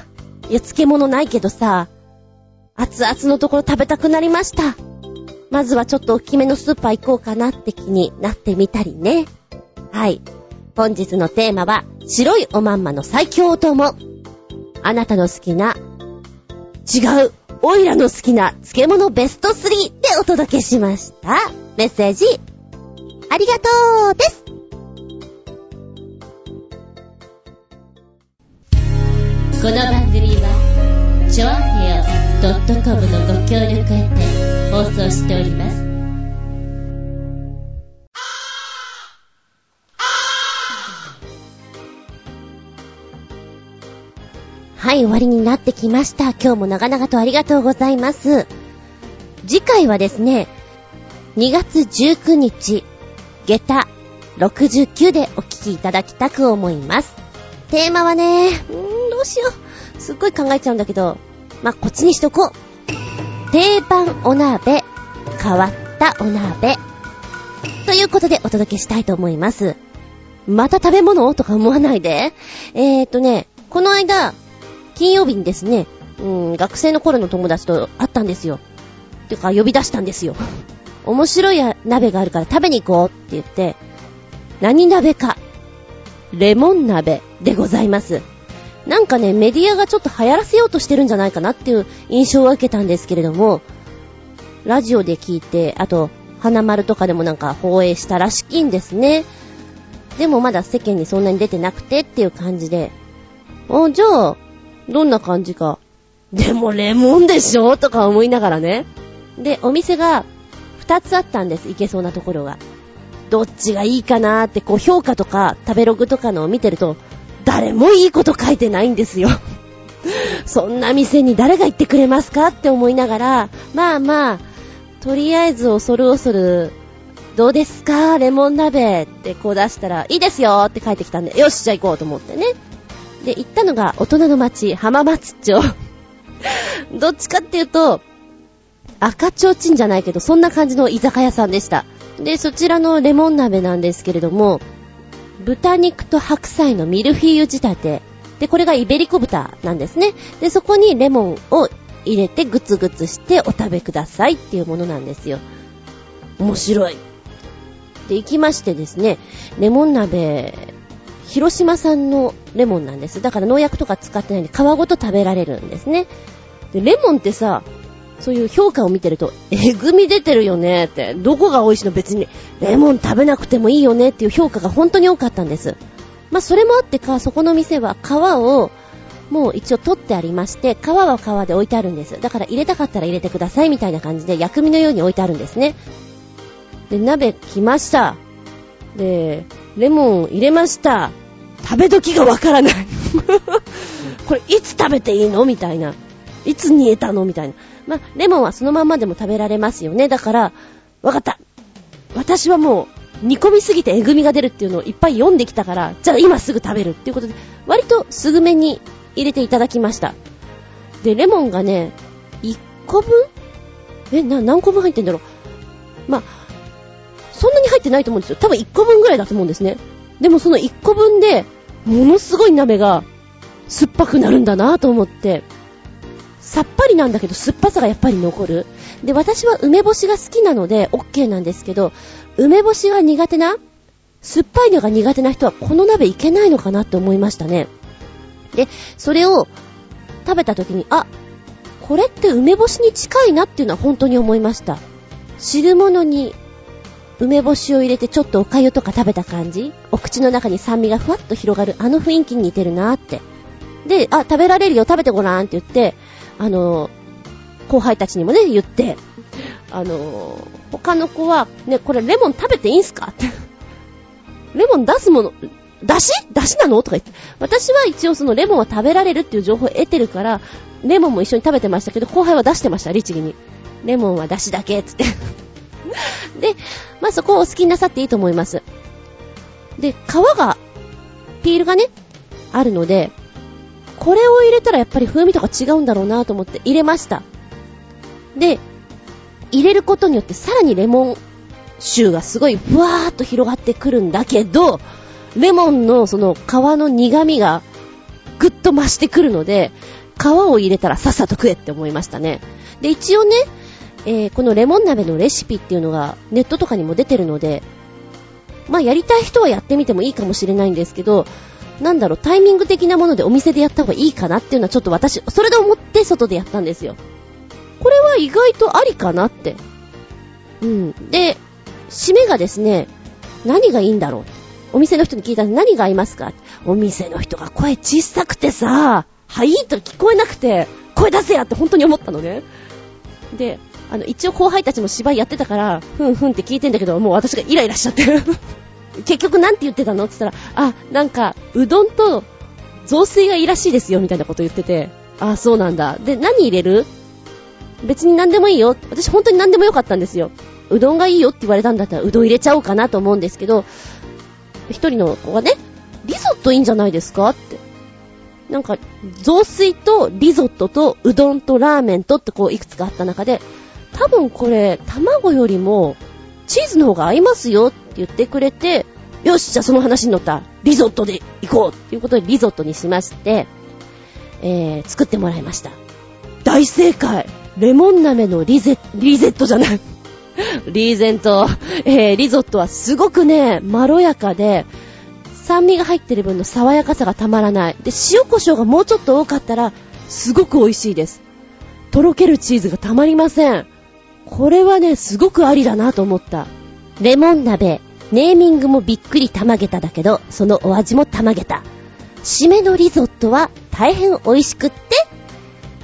いや、漬物ないけどさ、熱々のところ食べたくなりました。まずはちょっと大きめのスーパー行こうかなって気になってみたりね。はい。本日のテーマは、白いおまんまの最強お供。あなたの好きな、違う、オイラの好きな漬物ベスト3でお届けしました。メッセージ、ありがとうです。この番組は、チョアヘオ .com のご協力へて放送しております。はい、終わりになってきました。今日も長々とありがとうございます。次回はですね、2月19日、下駄69でお聞きいただきたく思います。テーマはね、うー、どうしよう。すっごい考えちゃうんだけど、まあ、こっちにしとこう。定番お鍋、変わったお鍋。ということでお届けしたいと思います。また食べ物？とか思わないで。えーとね、この間、金曜日にですね、うん、学生の頃の友達と会ったんですよ。てか、呼び出したんですよ。面白い鍋があるから食べに行こうって言って、何鍋か。レモン鍋でございます。なんかね、メディアがちょっと流行らせようとしてるんじゃないかなっていう印象を受けたんですけれども、ラジオで聞いて、あと、花丸とかでもなんか放映したらしきんですね。でもまだ世間にそんなに出てなくてっていう感じで。あ、じゃあ、どんな感じか。でもレモンでしょ？とか思いながらね。で、お店が2つあったんです。行けそうなところが。どっちがいいかなってこう評価とか食べログとかのを見てると、誰もいいこと書いてないんですよ。そんな店に誰が行ってくれますかって思いながら、まあまあ、とりあえず恐る恐る、どうですか？レモン鍋ってこう出したら、いいですよって書いてきたんで、よし、じゃあ行こうと思ってね。で、行ったのが大人の町、浜松町。どっちかっていうと、赤ちょうちんじゃないけど、そんな感じの居酒屋さんでした。で、そちらのレモン鍋なんですけれども、豚肉と白菜のミルフィーユ仕立て。で、これがイベリコ豚なんですね。で、そこにレモンを入れてグツグツしてお食べくださいっていうものなんですよ。面白い。で、行きましてですね、レモン鍋、広島産のレモンなんです。だから農薬とか使ってないんで皮ごと食べられるんですね。で、レモンってさ、そういう評価を見てると、えぐみ出てるよねって、どこが美味しいの？別に、レモン食べなくてもいいよねっていう評価が本当に多かったんです。まあ、それもあってか、そこの店は皮を、もう一応取ってありまして、皮は皮で置いてあるんです。だから入れたかったら入れてくださいみたいな感じで、薬味のように置いてあるんですね。で、鍋来ました。で、レモン入れました。食べ時がわからない これいつ食べていいの？みたいな。いつ煮えたの？みたいな。まあ、レモンはそのまんまでも食べられますよね。だから、わかった。私はもう、煮込みすぎてえぐみが出るっていうのをいっぱい読んできたから、じゃあ今すぐ食べるっていうことで、割とすぐめに入れていただきました。で、レモンがね、1個分？え、な、何個分入ってんだろう？まあ、そんなに入ってないと思うんですよ。多分1個分ぐらいだと思うんですね。でもその1個分で、ものすごい鍋が酸っぱくなるんだなと思って、さっぱりなんだけど酸っぱさがやっぱり残る。で、私は梅干しが好きなので OK なんですけど、梅干しが苦手な酸っぱいのが苦手な人はこの鍋いけないのかなって思いましたね。で、それを食べた時に、あ、これって梅干しに近いなっていうのは本当に思いました。汁物に梅干しを入れてちょっとお粥とか食べた感じ？お口の中に酸味がふわっと広がるあの雰囲気に似てるなって。で、あ、食べられるよ、食べてごらんって言って、あの、後輩たちにもね、言って、あの、他の子は、ね、これレモン食べていいんすか？って。レモン出すもの、出し？出しなの？とか言って。私は一応そのレモンは食べられるっていう情報を得てるから、レモンも一緒に食べてましたけど、後輩は出してました、律儀に。レモンは出しだけ、つって。で、まあ、そこをお好きになさっていいと思います。で、皮が、ピールがね、あるので、これを入れたらやっぱり風味とか違うんだろうなと思って入れました。で、入れることによってさらにレモン臭がすごいふわーっと広がってくるんだけど、レモンのその皮の苦味がぐっと増してくるので、皮を入れたらさっさと食えって思いましたね。で、一応ね、えー、このレモン鍋のレシピっていうのがネットとかにも出てるので、まあやりたい人はやってみてもいいかもしれないんですけど、なんだろう、タイミング的なものでお店でやった方がいいかなっていうのはちょっと私、それで思って外でやったんですよ。これは意外とありかなって。うん。で、締めがですね、何がいいんだろう。お店の人に聞いたら何が合いますか？お店の人が声小さくてさ、はい？と聞こえなくて、声出せやって本当に思ったのね。で、あの、一応後輩たちも芝居やってたから、ふんふんって聞いてんだけど、もう私がイライラしちゃってる。結局なんて言ってたの？って言ったら、あ、なんか、うどんと雑炊がいいらしいですよ、みたいなこと言ってて、あ、そうなんだ。で、何入れる？別に何でもいいよ。私本当に何でもよかったんですよ。うどんがいいよって言われたんだったら、うどん入れちゃおうかなと思うんですけど、一人の子がね、リゾットいいんじゃないですかって。なんか、雑炊とリゾットとうどんとラーメンとってこういくつかあった中で、多分これ、卵よりもチーズの方が合いますよって言ってくれて、よし、じゃあその話に乗ったリゾットで行こうっていうことでリゾットにしまして、えー、作ってもらいました。大正解レモン鍋のリゼ、リゼットじゃない。リーゼント、えー、リゾットはすごくね、まろやかで、酸味が入ってる分の爽やかさがたまらない。で、塩胡椒がもうちょっと多かったら、すごく美味しいです。とろけるチーズがたまりません。これはね、すごくありだなと思った。レモン鍋、ネーミングもびっくりたまげただけど、そのお味もたまげた。締めのリゾットは大変美味しくって、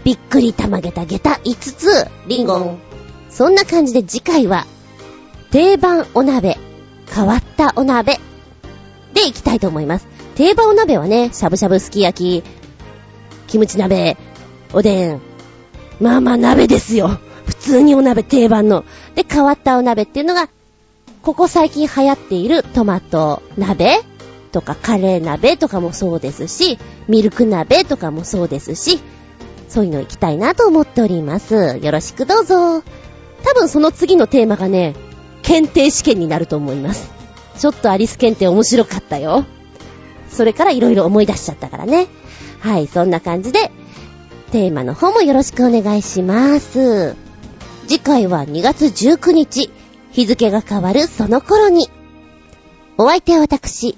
びっくりたまげた下駄5つ、リンゴン。そんな感じで次回は、定番お鍋、変わったお鍋、でいきたいと思います。定番お鍋はね、しゃぶしゃぶすき焼き、キムチ鍋、おでん。まあまあ鍋ですよ。普通にお鍋定番の。で、変わったお鍋っていうのが、ここ最近流行っているトマト鍋とかカレー鍋とかもそうですし、ミルク鍋とかもそうですし、そういうの行きたいなと思っております。よろしくどうぞ。多分その次のテーマがね、検定試験になると思います。ちょっとアリス検定面白かったよ。それから色々思い出しちゃったからね。はい、そんな感じで、テーマの方もよろしくお願いします。次回は2月19日、日付が変わるその頃に。お相手は私。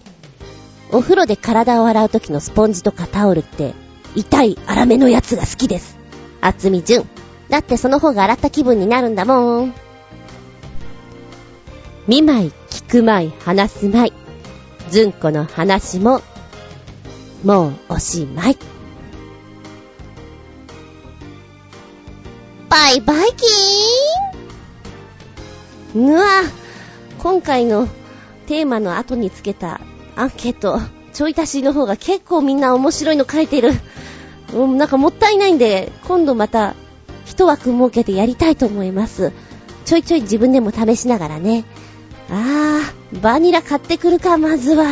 お風呂で体を洗う時のスポンジとかタオルって、痛い粗めのやつが好きです。厚み純。だってその方が洗った気分になるんだもん。見舞い、聞く舞い、話す舞い。ずんこの話も、もうおしまい。バイバイキンうわ今回のテーマの後につけたアンケート、ちょい足しの方が結構みんな面白いの書いてる。うん、なんかもったいないんで、今度また一枠設けてやりたいと思います。ちょいちょい自分でも試しながらね。あー、バニラ買ってくるか、まずは。